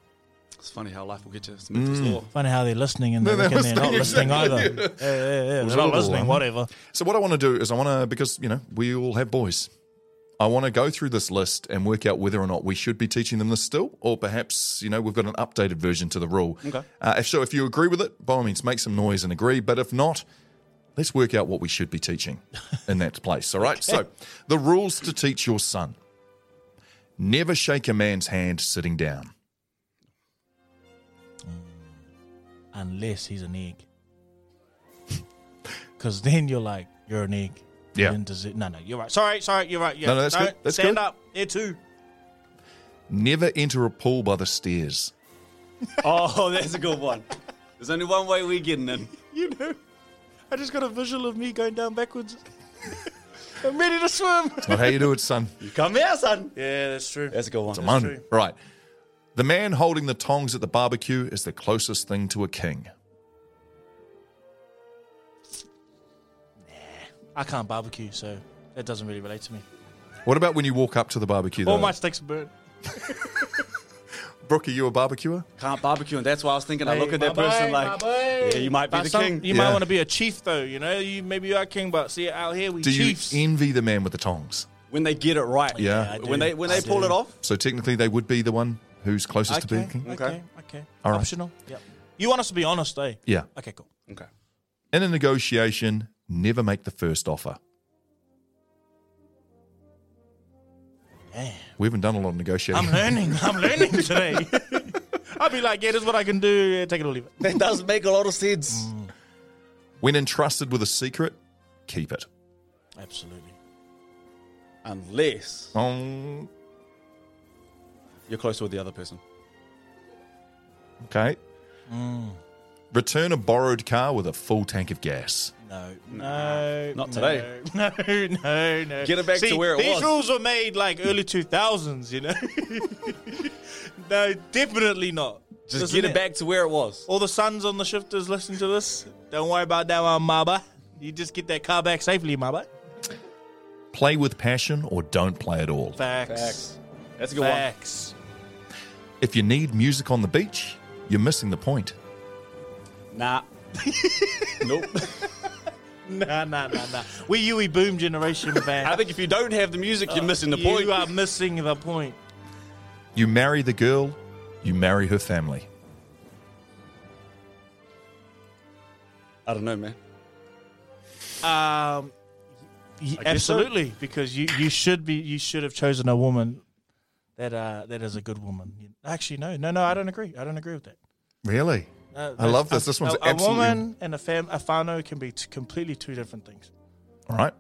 It's funny how life will get you. It's mental Mm. Funny how they're listening and they're, they're looking, they're not listening, listening either. exactly. Yeah, yeah, yeah. They're not all listening, one. whatever. So what I want to do is I want to because you know we all have boys. I want to go through this list and work out whether or not we should be teaching them this still, or perhaps you know we've got an updated version to the rule. Okay. Uh, if so, if you agree with it, by all means, make some noise and agree. But if not, let's work out what we should be teaching in that place. All right. So the rules to teach your son: never shake a man's hand sitting down. Mm. Unless he's an egg. Because then you're like, you're an egg. Yeah. Then does it, no, no, you're right. Sorry, sorry, you're right. Yeah. No, no, that's good. That's stand good. up. There too. Never enter a pool by the stairs. Oh, that's a good one. There's only one way we're getting in. You know, I just got a visual of me going down backwards. I'm ready to swim. It's not how you do it, son. You come here, son. Yeah, that's true. That's a good one. It's a man. Right. The man holding the tongs at the barbecue is the closest thing to a king. Nah, I can't barbecue, so that doesn't really relate to me. What about when you walk up to the barbecue? All Though? my steaks burn. Brook, are you a barbecuer? Can't barbecue, and that's why I was thinking. I Hey, look at that my person boy, like, my boy. yeah, you might be But the some- king. You Yeah. might want to be a chief, though. You know, you maybe you are king, but see, out here we Do you chiefs. envy the man with the tongs? when they get it right. Yeah. when they when they pull it off. So technically, they would be the one who's closest to being Okay, king. okay, okay. All right. Optional. Yep. You want us to be honest, eh? Yeah. Okay, cool. Okay. In a negotiation, never make the first offer. Man. We haven't done a lot of negotiating. I'm learning. I'm learning today. I'll be like, yeah, this is what I can do. Yeah, take it or leave it. That does make a lot of sense. Mm. When entrusted with a secret, keep it. Absolutely. Unless Um, you're closer with the other person. okay. Mm. Return a borrowed car with a full tank of gas. No, no, Not today. No, no, no. Get it back to where it these was. These rules were made like early two thousands. You know. no, definitely not. Just Listen get it here. back to where it was. All the sons on the shifters listening to this, don't worry about that one, Maba. You just get that car back safely, Maba. Play with passion or don't play at all. Facts. Facts. That's a good one. Facts. If you need music on the beach, you're missing the point. Nah. nope. Nah, nah, nah, nah. We Yui Boom generation, man. I think if you don't have the music, you're missing the you point. You are missing the point. You marry the girl, you marry her family. I don't know, man. Um, y- I guess so. absolutely, because you, you should be you should have chosen a woman that uh that is a good woman. Actually, no, no, no. I don't agree. I don't agree with that. Really? Uh, I love this. This one's a, a woman and a fam a whānau can be t- completely two different things. All right.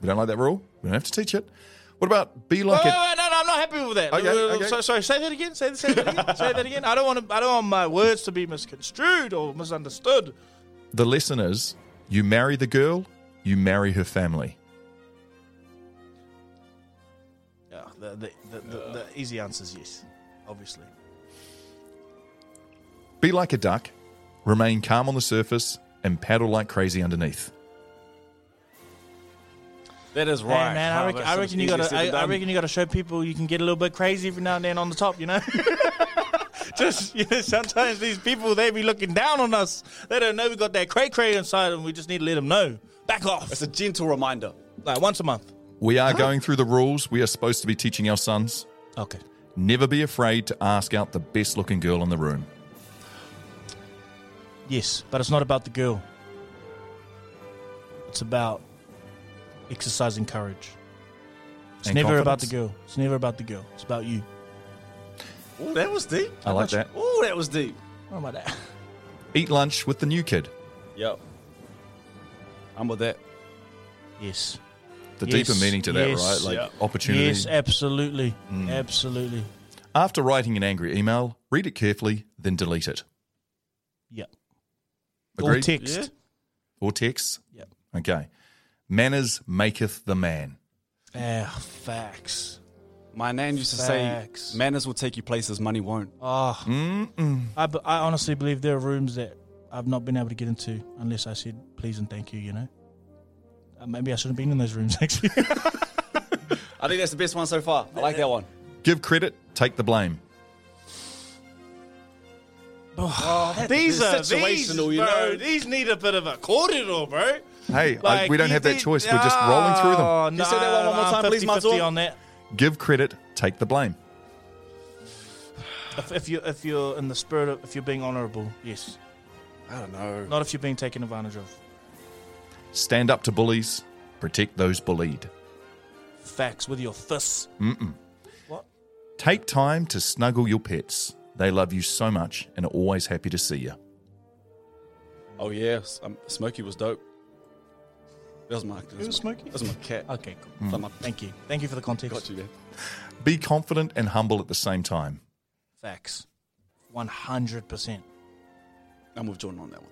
We don't like that rule. We don't have to teach it. What about be like wait, a. wait, wait, no, no, I'm not happy with that. Okay, okay. So, sorry, say that again. Say, say that again. say that again. I don't want to. I don't want my words to be misconstrued or misunderstood. The lesson is you marry the girl, you marry her family. Yeah, the the, the, the, the easy answer is yes, obviously. Be like a duck, remain calm on the surface, and paddle like crazy underneath. That is Hey, right. man. I reckon, that's I reckon you gotta. I, I reckon you gotta show people you can get a little bit crazy every now and then on the top. You know. just you know, sometimes these people they be looking down on us. They don't know we got that cray cray inside, and we just need to let them know. Back off. It's a gentle reminder. Like once a month. We are going through the rules we are supposed to be teaching our sons. Okay. Never be afraid to ask out the best looking girl in the room. Yes, but it's not about the girl. It's about exercising courage. It's And never about the confidence. girl. It's never about the girl. It's about you. Oh, that was deep. I like that. Oh, that was deep. What about that? Eat lunch with the new kid. Yep. I'm with that. Yes. The Yes, deeper meaning to that, yes. right? Like Yeah. opportunity. Yes, absolutely. Mm. Absolutely. After writing an angry email, read it carefully, then delete it. Yep. Or Agreed? text. Yeah. Or text? Yep. Okay. Manners maketh the man. Ah, facts. My nan used to Facts. say, "Manners will take you places money won't." Oh, Mm-mm. I, b- I honestly believe there are rooms that I've not been able to get into unless I said please and thank you, you know? Uh, maybe I shouldn't have been in those rooms, actually. I think that's the best one so far. I like that one. Give credit, take the blame. Oh, these are these, situational, you bro. These need a bit of a corridor, bro. Hey, I- we don't you have that did- choice. We're just rolling through them. Oh, Can you say that one- one more nah, time, please, 50-50 Matua? on that. Give credit, take the blame. If, if you if you're in the spirit of if you're being honourable, yes. I don't know. Not if you're being taken advantage of. Stand up to bullies, protect those bullied. Facts with your fists. Mm-mm. What? Take time to snuggle your pets. They love you so much and are always happy to see you. Oh yeah. um, Smokey was dope. That was my. That Who was my, Smokey? That was my cat. Okay, cool. Mm. From my- Thank you. Thank you for the context. Got you there. Be confident and humble at the same time. Facts. One hundred percent. I'm with Jordan on that one.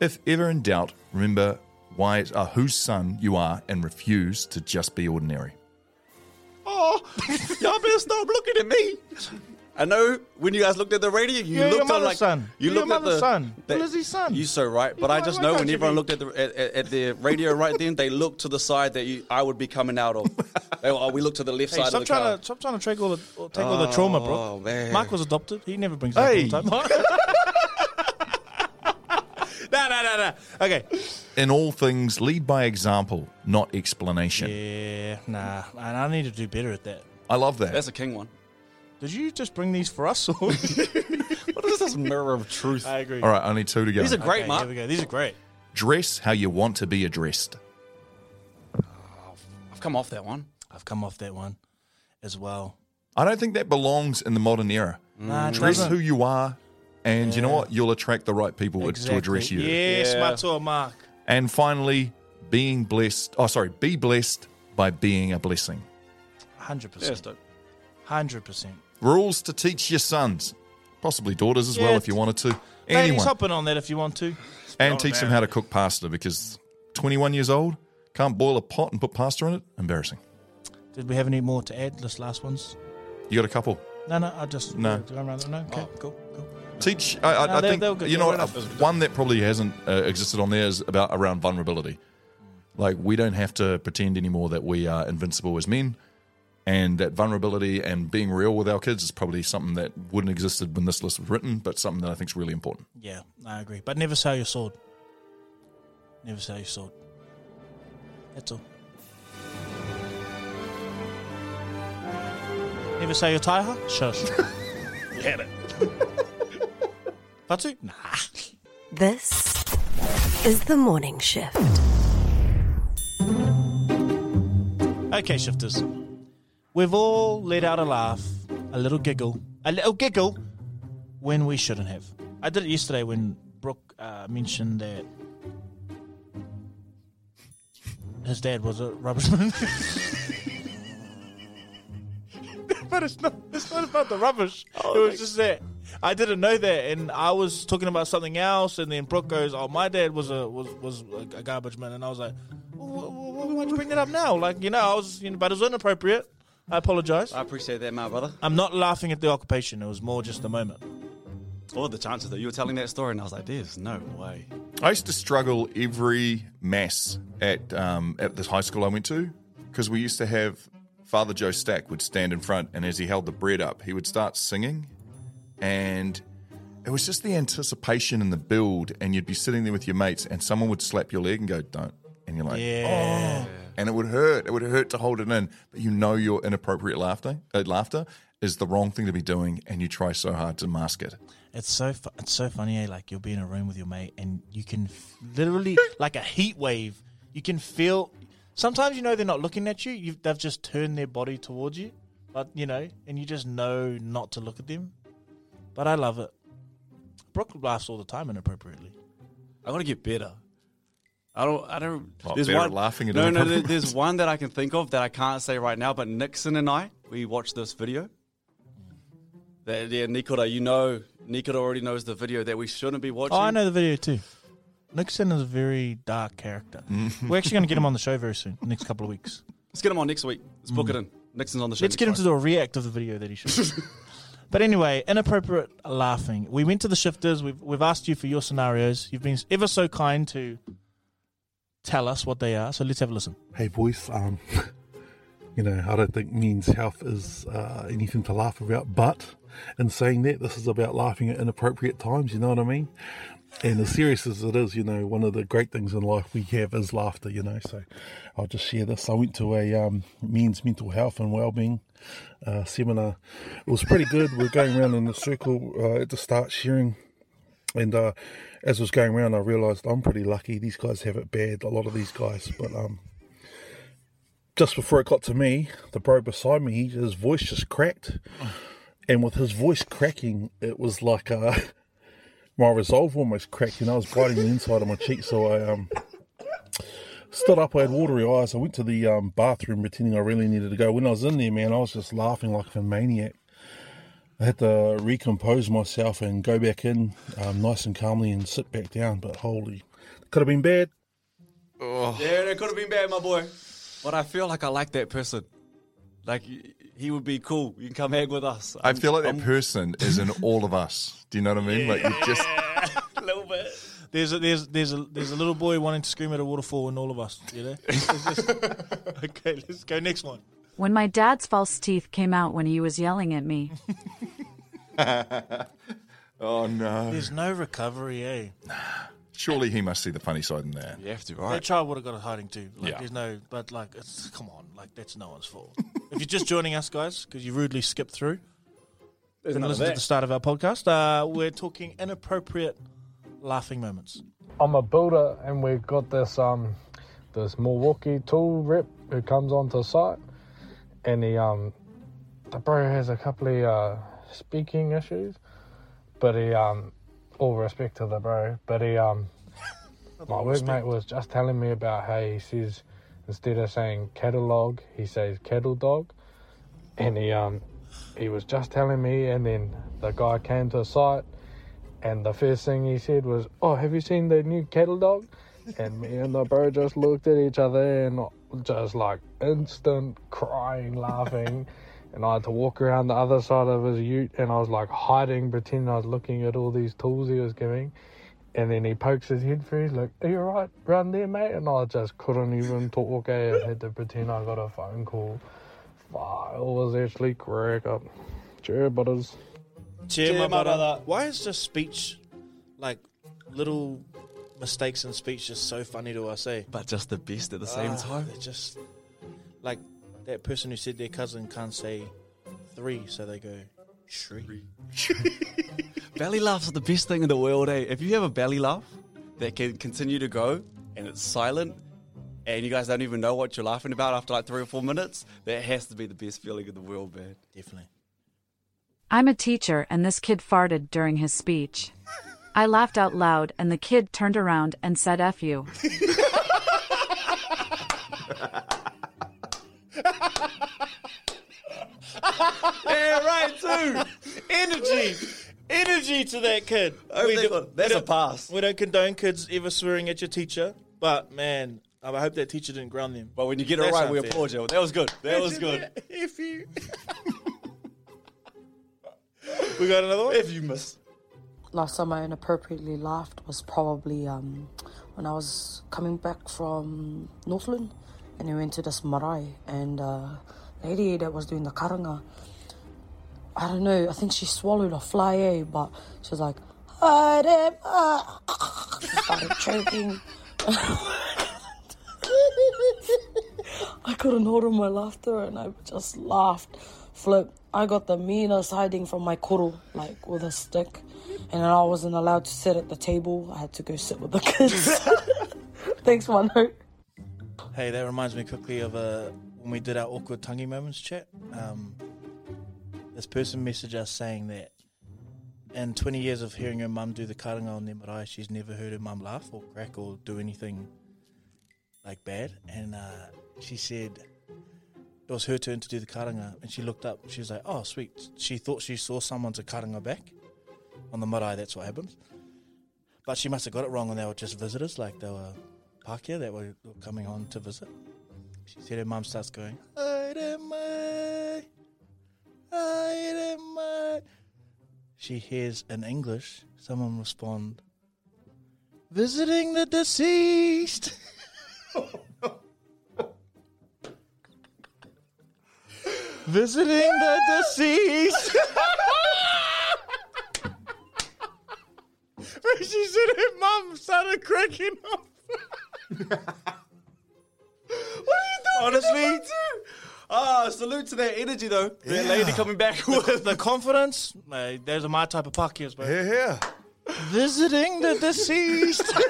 If ever in doubt, remember why uh, whose son you are and refuse to just be ordinary. Oh, y'all better stop looking at me. I know when you guys looked at the radio, you You're your looked at mother's like son. you You're looked your at the mother's son. that- Lizzie's son. You so right, but You I just know when everyone be? looked at the at, at, at the radio right then, they looked to the side that you I would be coming out of. they, were, oh, we looked to the left Hey, side stop of the car. trying to stop trying to take all the or take all the trauma, bro. Oh, man. Marc was adopted. He never brings it up Hey. all the time. no, no, no, no. Okay. In all things, lead by example, not explanation. Yeah, nah. And I need to do better at that. I love that. That's a king one. Did you just bring these for us? What is this mirror of truth? I agree. All right, only two to go. These are great, Okay, Marc. Here we go. These are great. Dress how you want to be addressed. Oh, I've come off that one. I've come off that one as well. I don't think that belongs in the modern era. Nah, Dress doesn't. who you are, and you know what? You'll attract the right people to address you. Yes, Yeah. Matua Marc. And finally, being blessed. Oh, sorry, be blessed by being a blessing. 100%. Hundred percent. Rules to teach your sons, possibly daughters as Yeah, well, if you wanted to. Anyone. hop in on that if you want to. and teach them how to cook pasta because 21 years old, can't boil a pot and put pasta in it. Embarrassing. Did we have any more to add? This last ones. You got a couple. No, no. I just No. Around. No. Okay. Cool. Cool. Teach. I, I, No, I they're- think they're good. you know what, one that probably hasn't uh, existed on there is about around vulnerability. Like we don't have to pretend anymore that we are invincible as men, and that vulnerability and being real with our kids is probably something that wouldn't existed when this list was written, but something that I think is really important. Yeah, I agree. But never sell your sword. Never sell your sword. That's all. Never sell your taiaha? Shush. you had it. Fatu? Nah. This is the morning shift. Okay, shifters. We've all let out a laugh, a little giggle, a little giggle when we shouldn't have. I did it yesterday when Brook uh, mentioned that his dad was a rubbishman. but it's not. It's not about the rubbish. it was just that I didn't know that, and I was talking about something else, and then Brook goes, "Oh, my dad was a was was a garbage man," and I was like, well, wh- wh- "Why'd you bring that up now?" Like you know, I was, you know, but it was inappropriate. I apologize. I appreciate that, my brother. I'm not laughing at the occupation. It was more just a moment. Or the chances that you were telling that story, and I was like, "There's no way." I used to struggle every mass at um, at this high school I went to because we used to have Father Joe Stack would stand in front, and as he held the bread up, he would start singing, and it was just the anticipation and the build, and you'd be sitting there with your mates, and someone would slap your leg and go, "Don't," and you're like, Yeah. "Oh," and it would hurt. It would hurt to hold it in, but you know your inappropriate laughter, uh, laughter is the wrong thing to be doing, and you try so hard to mask it. It's so fu- it's so funny. Eh? Like you'll be in a room with your mate, and you can f- literally like a heat wave. You can feel. Sometimes you know they're not looking at you. You've, they've just turned their body towards you, but you know, and you just know not to look at them. But I love it. Brook laughs all the time inappropriately. I want to get better. I don't. I don't. What, there's one laughing at No, no. there- There's one that I can think of that I can't say right now. But Nixon and I, we watched this video. That yeah, Nikola, you know, Nikola already knows the video that we shouldn't be watching. Oh, I know the video too. Nixon is a very dark character. We're actually going to get him on the show very soon, next couple of weeks. Let's get him on next week. Let's book Mm. it in. Nixon's on the show. Let's get him to do a react of the video that he should. but anyway, inappropriate laughing. We went to the shifters. We've we've asked you for your scenarios. You've been ever so kind to tell us what they are. So let's have a listen. Hey boys, um, you know, I don't think men's health is uh, anything to laugh about, but in saying that, this is about laughing at inappropriate times, you know what I mean? And as serious as it is, you know, one of the great things in life we have is laughter, you know. So I'll just share this. I went to a um, men's mental health and well-being uh, seminar. It was pretty good. We are going around in a circle uh, at the start sharing and uh, as I was going around, I realised I'm pretty lucky. These guys have it bad, a lot of these guys. But um, just before it got to me, the bro beside me, his voice just cracked. And with his voice cracking, it was like uh, my resolve almost cracked. And I was biting the inside of my cheek. So I um, stood up. I had watery eyes. I went to the um, bathroom pretending I really needed to go. When I was in there, man, I was just laughing like a maniac. I had to recompose myself and go back in um, nice and calmly and sit back down. But holy, could have been bad. Oh. Yeah, that could have been bad, my boy. But I feel like I like that person. Like he would be cool. You can come hang with us. I feel like that I'm- person is in all of us. Do you know what I mean? Like you just a little bit. There's a, there's there's a there's a little boy wanting to scream at a waterfall in all of us. You know. Just- okay, let's go next one. When my dad's false teeth came out when he was yelling at me. oh no. There's no recovery, eh? Surely he must see the funny side in there. You have to, right? That child would have got a hiding too. Like, Yeah. There's no, but like, it's, come on, like that's no one's fault. if you're just joining us, guys, because you rudely skipped through, There's didn't none of listen to that. the start of our podcast. Uh, we're talking inappropriate laughing moments. I'm a builder, and we've got this um this Milwaukee tool rep who comes onto site, and he um the bro has a couple of uh, speaking issues, but he um all respect to the bro, but he um my workmate was just telling me about how he says instead of saying catalog he says kettle dog, and he um he was just telling me, and then the guy came to the site. And the first thing he said was, "Oh, have you seen the new kettle dog?" And me and the bro just looked at each other and just like instant crying, laughing. and I had to walk around the other side of his ute, and I was like hiding, pretending I was looking at all these tools he was giving. And then he pokes his head through. He's like, "Are you alright, run there, mate?" And I just couldn't even talk. I had to pretend I got a phone call. Fuck, it was actually crack up. Cheer, butters. Cheer, Cheer, my, my brother. brother. Why is just speech, like little mistakes in speech, just so funny to us, eh? But just the best at the same Ah, time. They're just like that person who said their cousin can't say three, so they go shree. belly laughs are the best thing in the world, eh? If you have a belly laugh that can continue to go and it's silent and you guys don't even know what you're laughing about after like three or four minutes, that has to be the best feeling in the world, man. Definitely. I'm a teacher, and this kid farted during his speech. I laughed out loud, and the kid turned around and said, F you. yeah, right too. Energy, energy to that kid. Oh, they do- that's we a pass. We don't condone kids ever swearing at your teacher, but man, I hope that teacher didn't ground them. But when you get it right, we unfair. applaud you. That was good. That was good. if you, we got another one. If you miss. Last time I inappropriately laughed was probably um, when I was coming back from Northland and we went to this marae and uh, lady that was doing the karanga, I don't know, I think she swallowed a fly, eh, but she was like, "Haere ma." Started choking. I couldn't hold on my laughter and I just laughed. Flip. I got the meanest hiding from my koro, like with a stick. And then I wasn't allowed to sit at the table. I had to go sit with the kids. Thanks, Manu. Hey, that reminds me quickly of uh, when we did our awkward tonguey moments chat. Um, this person messaged us saying that in 20 years of hearing her mum do the karanga on their marae, she's never heard her mum laugh or crack or do anything like bad. And uh, she said it was her turn to do the karanga, and she looked up. She was like, "Oh, sweet." She thought she saw someone to karanga back on the marae. That's what happens. But she must have got it wrong, and they were just visitors, like they were Pākehā that were coming on to visit. She said her mum starts going, "Haere mai, haere mai." She hears in English someone respond, "Visiting the deceased." Visiting the deceased. When she said her mum started cracking up. what are you doing? Honestly, ah, salute to that energy though. That lady coming back with the confidence. Mate, those are my type of Pākehās, bro. Yeah, yeah. Visiting the deceased.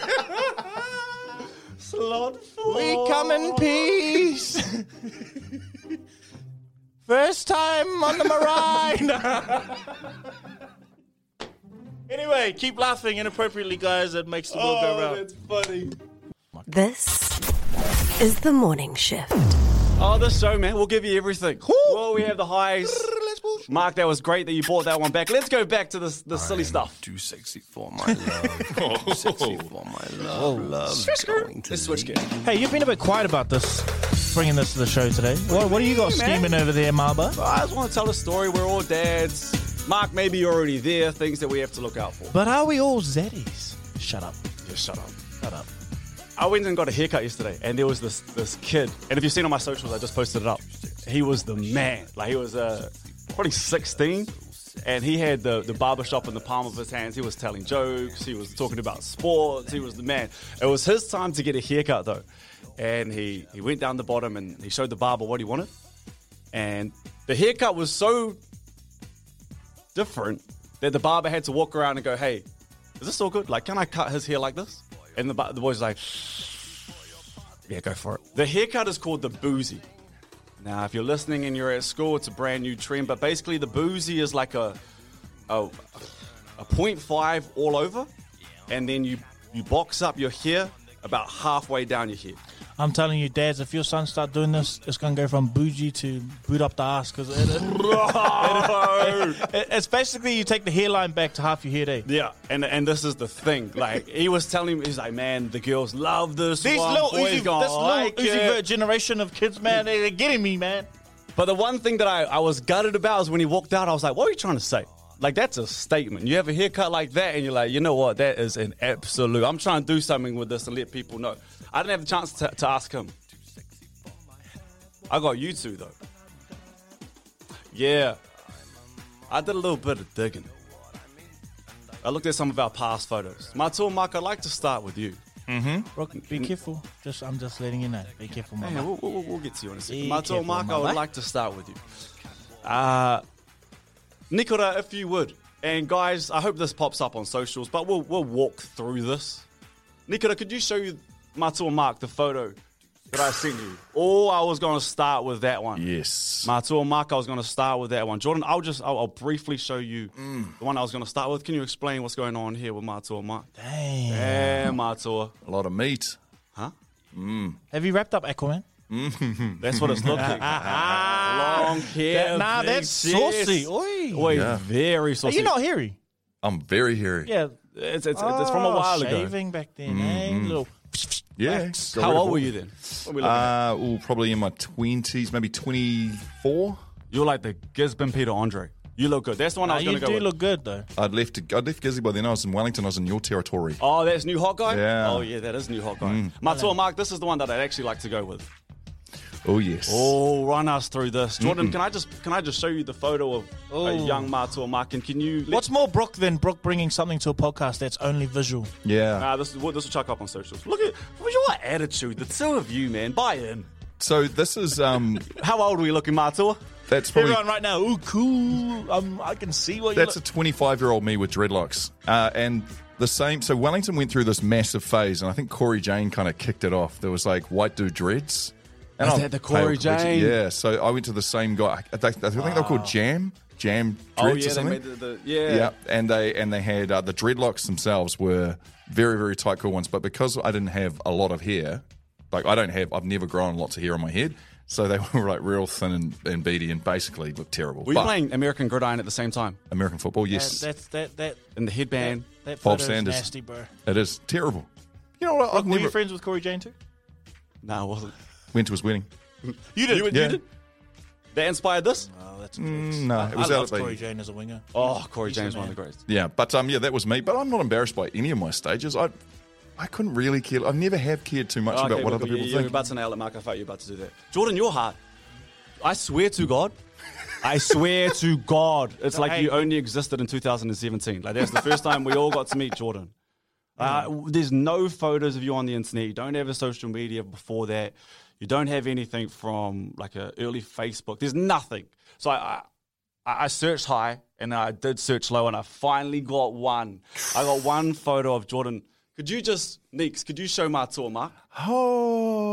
Slot We come in peace. First time on the Marae. anyway, keep laughing inappropriately, guys. That makes the world go oh, round. that's funny. This is the morning shift. Oh, this show, man. We'll give you everything. Well, we have the highs. Marc, that was great that you brought that one back. Let's go back to the, the silly stuff. Too sexy for my love. too sexy oh. for my love. Love's going to Let's switch leave. gear. Hey, you've been a bit quiet about this, bringing this to the show today. What, what do you got man. scheming over there, Marba? I just want to tell a story. We're all dads. Marc, maybe you're already there. Things that we have to look out for. But are we all Zaddies? Shut up. Just shut up. Shut up. I went and got a haircut yesterday, and there was this this kid. And if you've seen on my socials, I just posted it up. He was the man. Like he was a 2016, and he had the, the barber shop in the palm of his hands. He was telling jokes, he was talking about sports, he was the man. It was his time to get a haircut, though. And he, he went down the bottom and he showed the barber what he wanted. And the haircut was so different that the barber had to walk around and go, hey, is this all good? Like, can I cut his hair like this? And the, the boy's like, yeah, go for it. The haircut is called the boozy. Now, if you're listening and you're at school, it's a brand new trend. But basically, the boozy is like a a, a 0.5 all over, and then you you box up your hair about halfway down your head. I'm telling you, dads, if your son start doing this, it's gonna go from bougie to boot up the ass because it, it- it- it's basically you take the hairline back to half your hair day. Yeah, and and this is the thing. Like he was telling me, he's like, man, the girls love this. These one. little Boys Uzi, this little like Uzi generation of kids, man, they- they're getting me, man. But the one thing that I, I was gutted about is when he walked out, I was like, what are you trying to say? Like, that's a statement. You have a haircut like that, and you're like, you know what? That is an absolute. I'm trying to do something with this and let people know. I didn't have the chance to, to ask him. I got you two, though. Yeah. I did a little bit of digging. I looked at some of our past photos. Matua Marc, I'd like to start with you. Mm-hmm. Rock, be careful. Just I'm just letting you know. Be careful, Hey, mama. we'll, we'll, we'll get to you in a second. Be Mato Marc, I would like to start with you. Uh, Nicola, uh, if you would. And guys, I hope this pops up on socials, but we'll, we'll walk through this. Nicola, could you show you Mato Marc the photo that I sent you? Oh, I was going to start with that one. Yes. Mato Marc, I was going to start with that one. Jordan, I'll just, I'll, I'll briefly show you mm. the one I was going to start with. Can you explain what's going on here with Mato Marc? Damn. Yeah, Mato. A lot of meat. Huh? Mm. Have you wrapped up Aquaman? Mm. That's what it's looking. Long hair. That- nah, big that's chest. saucy. Oi. Oi, Yeah. very Are saucy. you not hairy? I'm very hairy. Yeah. It's, it's, it's from a while ago. Shaving back then, eh? Mhm. Little. Yeah. wax. got How rid of old all- were you then? What were we looking at? Uh, ooh, probably in my 20s, maybe 24. You're like the Gisborne Peter Andre. You look good. That's the one I Nah, was you going to do go with. look good though. I'd left I'd left Gizzy by then. I was in Wellington. I was in your territory. Oh, that's new hot guy? Yeah. Oh, yeah, that is new hot guy. Mm. Matua Marc, this is the one that I'd actually like to go with. Oh yes. Oh, run us through this. Jordan, Mm-mm. can I just can I just show you the photo of a Oh. young Matua Marc? And can you. Let, What's more Brook than Brook bringing something to a podcast that's only visual? Yeah. Nah, this, is- this will chuck up on socials. Look at what's your attitude. The two of you, man. Buy in. So this is um. How old are we looking, Matua? That's probably Everyone right now, ooh, cool. Um, I can see what you that's you a 25 year old me with dreadlocks. Uh, and the same. So Wellington went through this massive phase, and I think Cory Jane kind of kicked it off. There was like white dude dreads. And Is I'm that the Cory pale. Jane? Yeah. So I went to the same guy. I think, I they were called Jam. Jam Oh, dreads yeah, or they something. made the. the yeah. Yeah, and they and they had uh, the dreadlocks themselves were very very tight cool ones, but because I didn't have a lot of hair, like I don't have, I've never grown lots of hair on my head, so they were like real thin and, and beady and basically looked terrible. Were you But playing American Gridiron at the same time? American football? Yes, That, that's that that And the headband. that Bob Sanders. nasty, bro. it is terrible. You know what? Brook, I've were you friends with Cory Jane too? No, I wasn't. Went to his wedding. You did. You, Yeah. did. That inspired this? Oh, that's Mm, no, I, it was I out love at Cory Jane as a winger. Oh, Cory He's the James, one of the greatest. Yeah, but um, yeah, that was me. But I'm not embarrassed by any of my stages. I I couldn't really care. I never have cared too much Okay, about what well, other people you- You're think. about to nail it, Marc. I thought you were about to do that. Jordan, you're hard. I swear to God. I swear to God. It's like Hey. you only existed in 2017. Like, that's the first time we all got to meet Jordan. Uh, there's no photos of you on the internet. You don't have a social media before that. You don't have anything from like a early Facebook. There's nothing. So I, I, I searched high and I did search low, and I finally got one. I got one photo of Jordan. Could you just, Neeks, could you show my tour, Marc? Oh,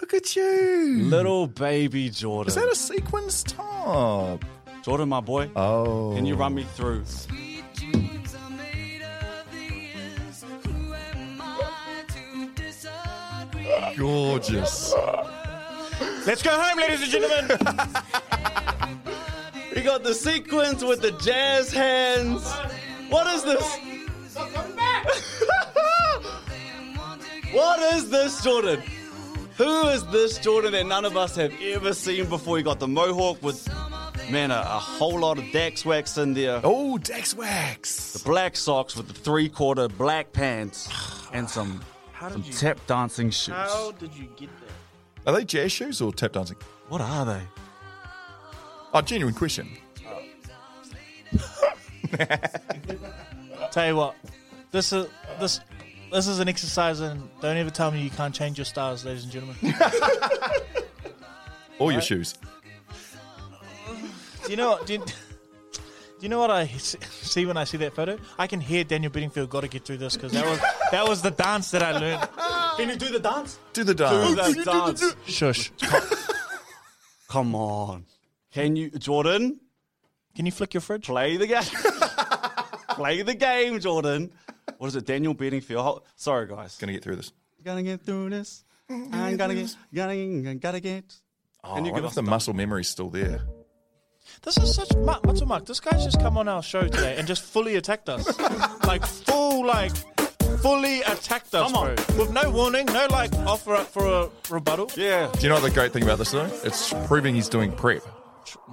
look at you. Little baby Jordan. Is that a sequins top? Jordan, my boy? Oh. Can you run me through? Gorgeous. Let's go home, ladies and gentlemen. We got the sequence with the jazz hands. What is this? what is this, Jordan? Who is this Jordan that none of us have ever seen before? He got the mohawk with, man, a, a whole lot of Dax wax in there. Oh, Dax wax. The black socks with the three quarter black pants and some, some did you- tap dancing shoes. How did you get there? Are they jazz shoes or tap dancing? What are they? Oh, genuine question. Tell you what, this is this this is an exercise, and don't ever tell me you can't change your styles, ladies and gentlemen. Or your shoes. Do you know what? Do you, do you know what I see when I see that photo? I can hear Daniel Bedingfield. Got to get through this because that was that was the dance that I learned. Can you do the dance? Do the dance. Do dance. that dance. Shush. Come on. Can you, Jordan? Can you flick your fridge? Play the game. Play the game, Jordan. What is it? Daniel Bedingfield. Sorry, guys. Gonna get through this. Gonna get through this. I'm gonna get, gonna, gotta get. Oh, Can I you wonder give if us the the- muscle memory's still there. This is such Marc, Matua Marc. This guy's just come on our show today and just fully attacked us, like full, like fully attacked us, Come on. bro. With no warning, no like offer up for a rebuttal. Yeah. Do you know what the great thing about this though? It's proving he's doing prep.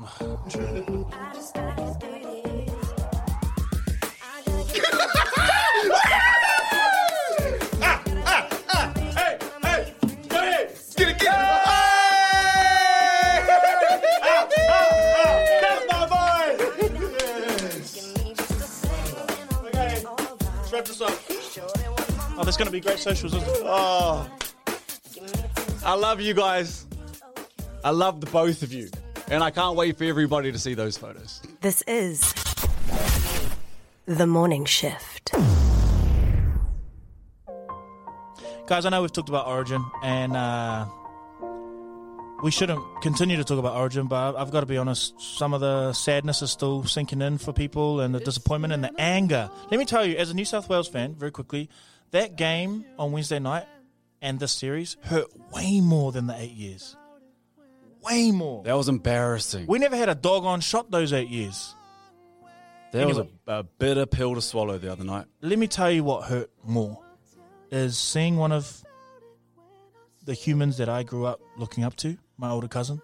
There's gonna be great socials. Oh, I love you guys. I love the both of you. And I can't wait for everybody to see those photos. This is The Morning Shift. Guys, I know we've talked about Origin, and uh, we shouldn't continue to talk about Origin, but I've got to be honest, some of the sadness is still sinking in for people, and the disappointment and the anger. Let me tell you, as a New South Wales fan, very quickly, that game on Wednesday night and this series hurt way more than the eight years. Way more. That was embarrassing. We never had a doggone shot those eight years. That was a, a bitter pill to swallow the other night. Let me tell you what hurt more is seeing one of the humans that I grew up looking up to, my older cousin,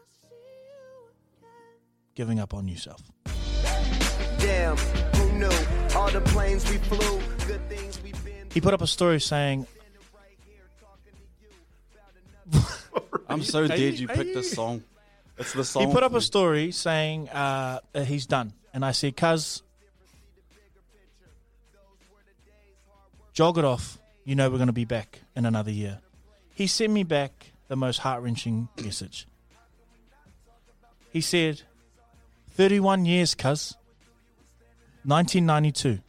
giving up on yourself. Damn, who knew? All the planes we flew, He put up a story saying, I'm so Are dead you- you picked you- this song. It's the song. he put up for a story saying uh, that he's done. And I said, cuz, jog it off. You know we're going to be back in another year. He sent me back the most heart wrenching message. He said, 31 years, cuz. 1992.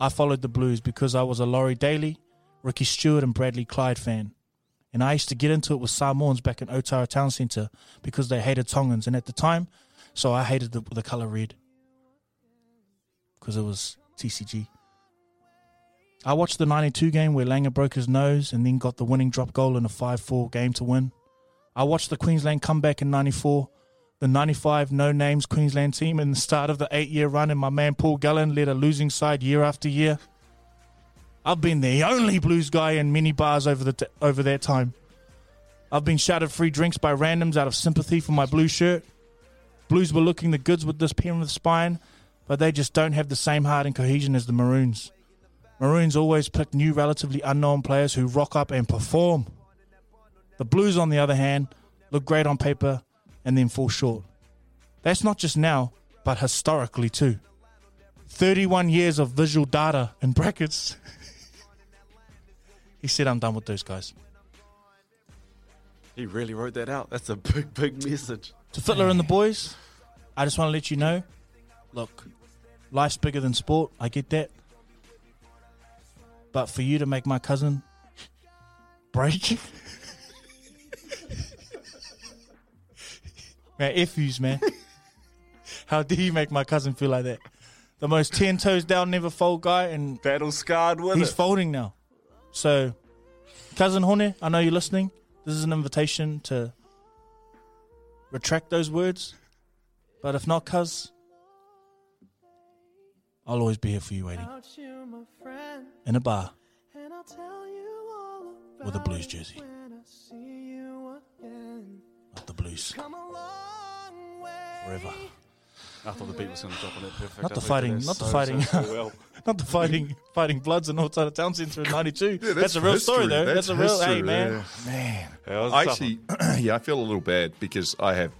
I followed the Blues because I was a Laurie Daley, Ricky Stuart, and Bradley Clyde fan. And I used to get into it with Samoans back in Otara Town Centre because they hated Tongans. And at the time, so I hated the, the colour red because it was TCG. I watched the 92 game where Langer broke his nose and then got the winning drop goal in a 5 4 game to win. I watched the Queensland comeback in 94, the 95 no names Queensland team in the start of the eight year run, and my man Paul Gallen led a losing side year after year. I've been the only blues guy in many bars over the t- over that time. I've been shouted free drinks by randoms out of sympathy for my blue shirt. Blues were looking the goods with this Penrith spine, but they just don't have the same heart and cohesion as the Maroons. Maroons always pick new, relatively unknown players who rock up and perform. The Blues, on the other hand, look great on paper and then fall short. That's not just now, but historically too. 31 years of visual data in brackets. he said, I'm done with those guys. He really wrote that out. That's a big, big message. To Fittler and the boys, I just want to let you know look, life's bigger than sport. I get that. But for you to make my cousin break. man, F yous, man. How dare you make my cousin feel like that? The most 10 toes down, never fold guy, and battle scarred with he's it. folding now. So, cousin Hone, I know you're listening. This is an invitation to retract those words. But if not, cuz, I'll always be here for you waiting. In a bar with a blues jersey. Jeez. Forever. I thought the beat was going to drop on it. Perfect. Not the fighting, that not the fighting, so, so well. not the fighting, fighting Bloods and all outside of town centre in '92. Yeah, that's, a real story, history. though. That's, a real. history, Hey, man, yeah. man. I actually, yeah, I feel a little bad because I have,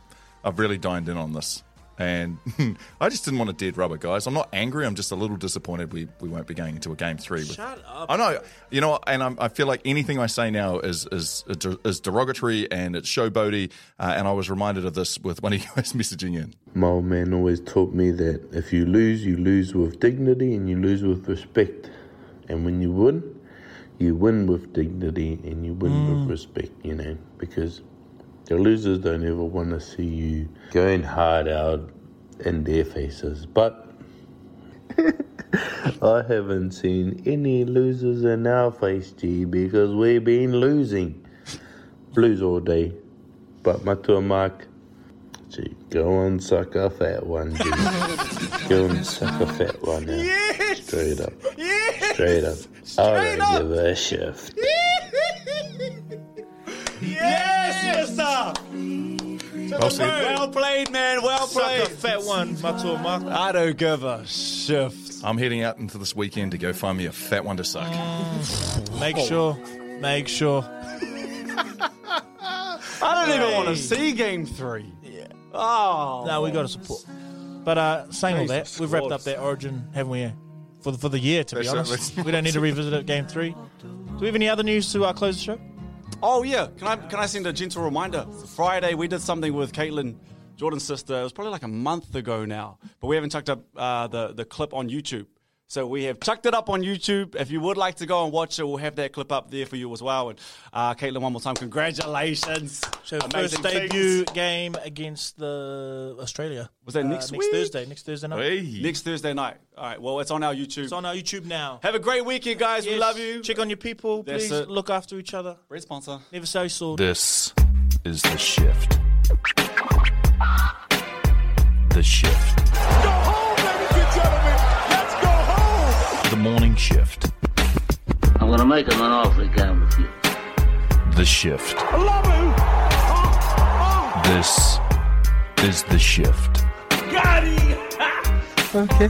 I've really dined in on this, and I just didn't want a dead rubber, guys. I'm not angry. I'm just a little disappointed we, we won't be going into a game three. With, Shut up. I know, you know, and I'm, I feel like anything I say now is is is derogatory and it's showboaty. Uh, and I was reminded of this with one of you guys messaging in. My old man always taught me that if you lose, you lose with dignity and you lose with respect. And when you win, you win with dignity and you win Mm. with respect, you know, because the losers don't ever want to see you going hard out in their faces. But I haven't seen any losers in our face, G, because we've been losing. Blues all day. But Matua Marc, Gee, go and suck a fat one, G. go and suck a fat one now. Yes! Straight up. Yes! Straight up. I don't give a shift. Yes, Well said. Well played, man. Well played. Suck a fat one, Matua Marc. I don't give a shift. I'm heading out into this weekend to go find me a fat one to suck. Make sure. Make sure. I don't even want to see game three. Yeah. Oh. No, we got to support. But uh, saying all that, Jesus we've wrapped up Christ. that Origin, haven't we? For the, for the year, to be That's it, honest. we don't need to revisit it. Game three. Do we have any other news to uh, close the show? Oh yeah, can I can I send a gentle reminder? Friday we did something with Caitlin, Jordan's sister. It was probably like a month ago now, but we haven't tucked up uh, the the clip on YouTube. So we have chucked it up on YouTube. If you would like to go and watch it, we'll have that clip up there for you as well. And uh, Caitlin, one more time, congratulations! So Amazing first things. debut game against the Australia. Was that Uh, next next? Thursday? Next Thursday night. Next Thursday night. All right. Well, it's on our YouTube. It's on our YouTube now. Have a great weekend, guys. We love you. Check on your people. That's Please it. look after each other. Red sponsor. Never say sword. This is the shift. The shift. The morning shift. I'm gonna make him an offer again with you. The shift. I love him. This is the shift. Got him! Okay.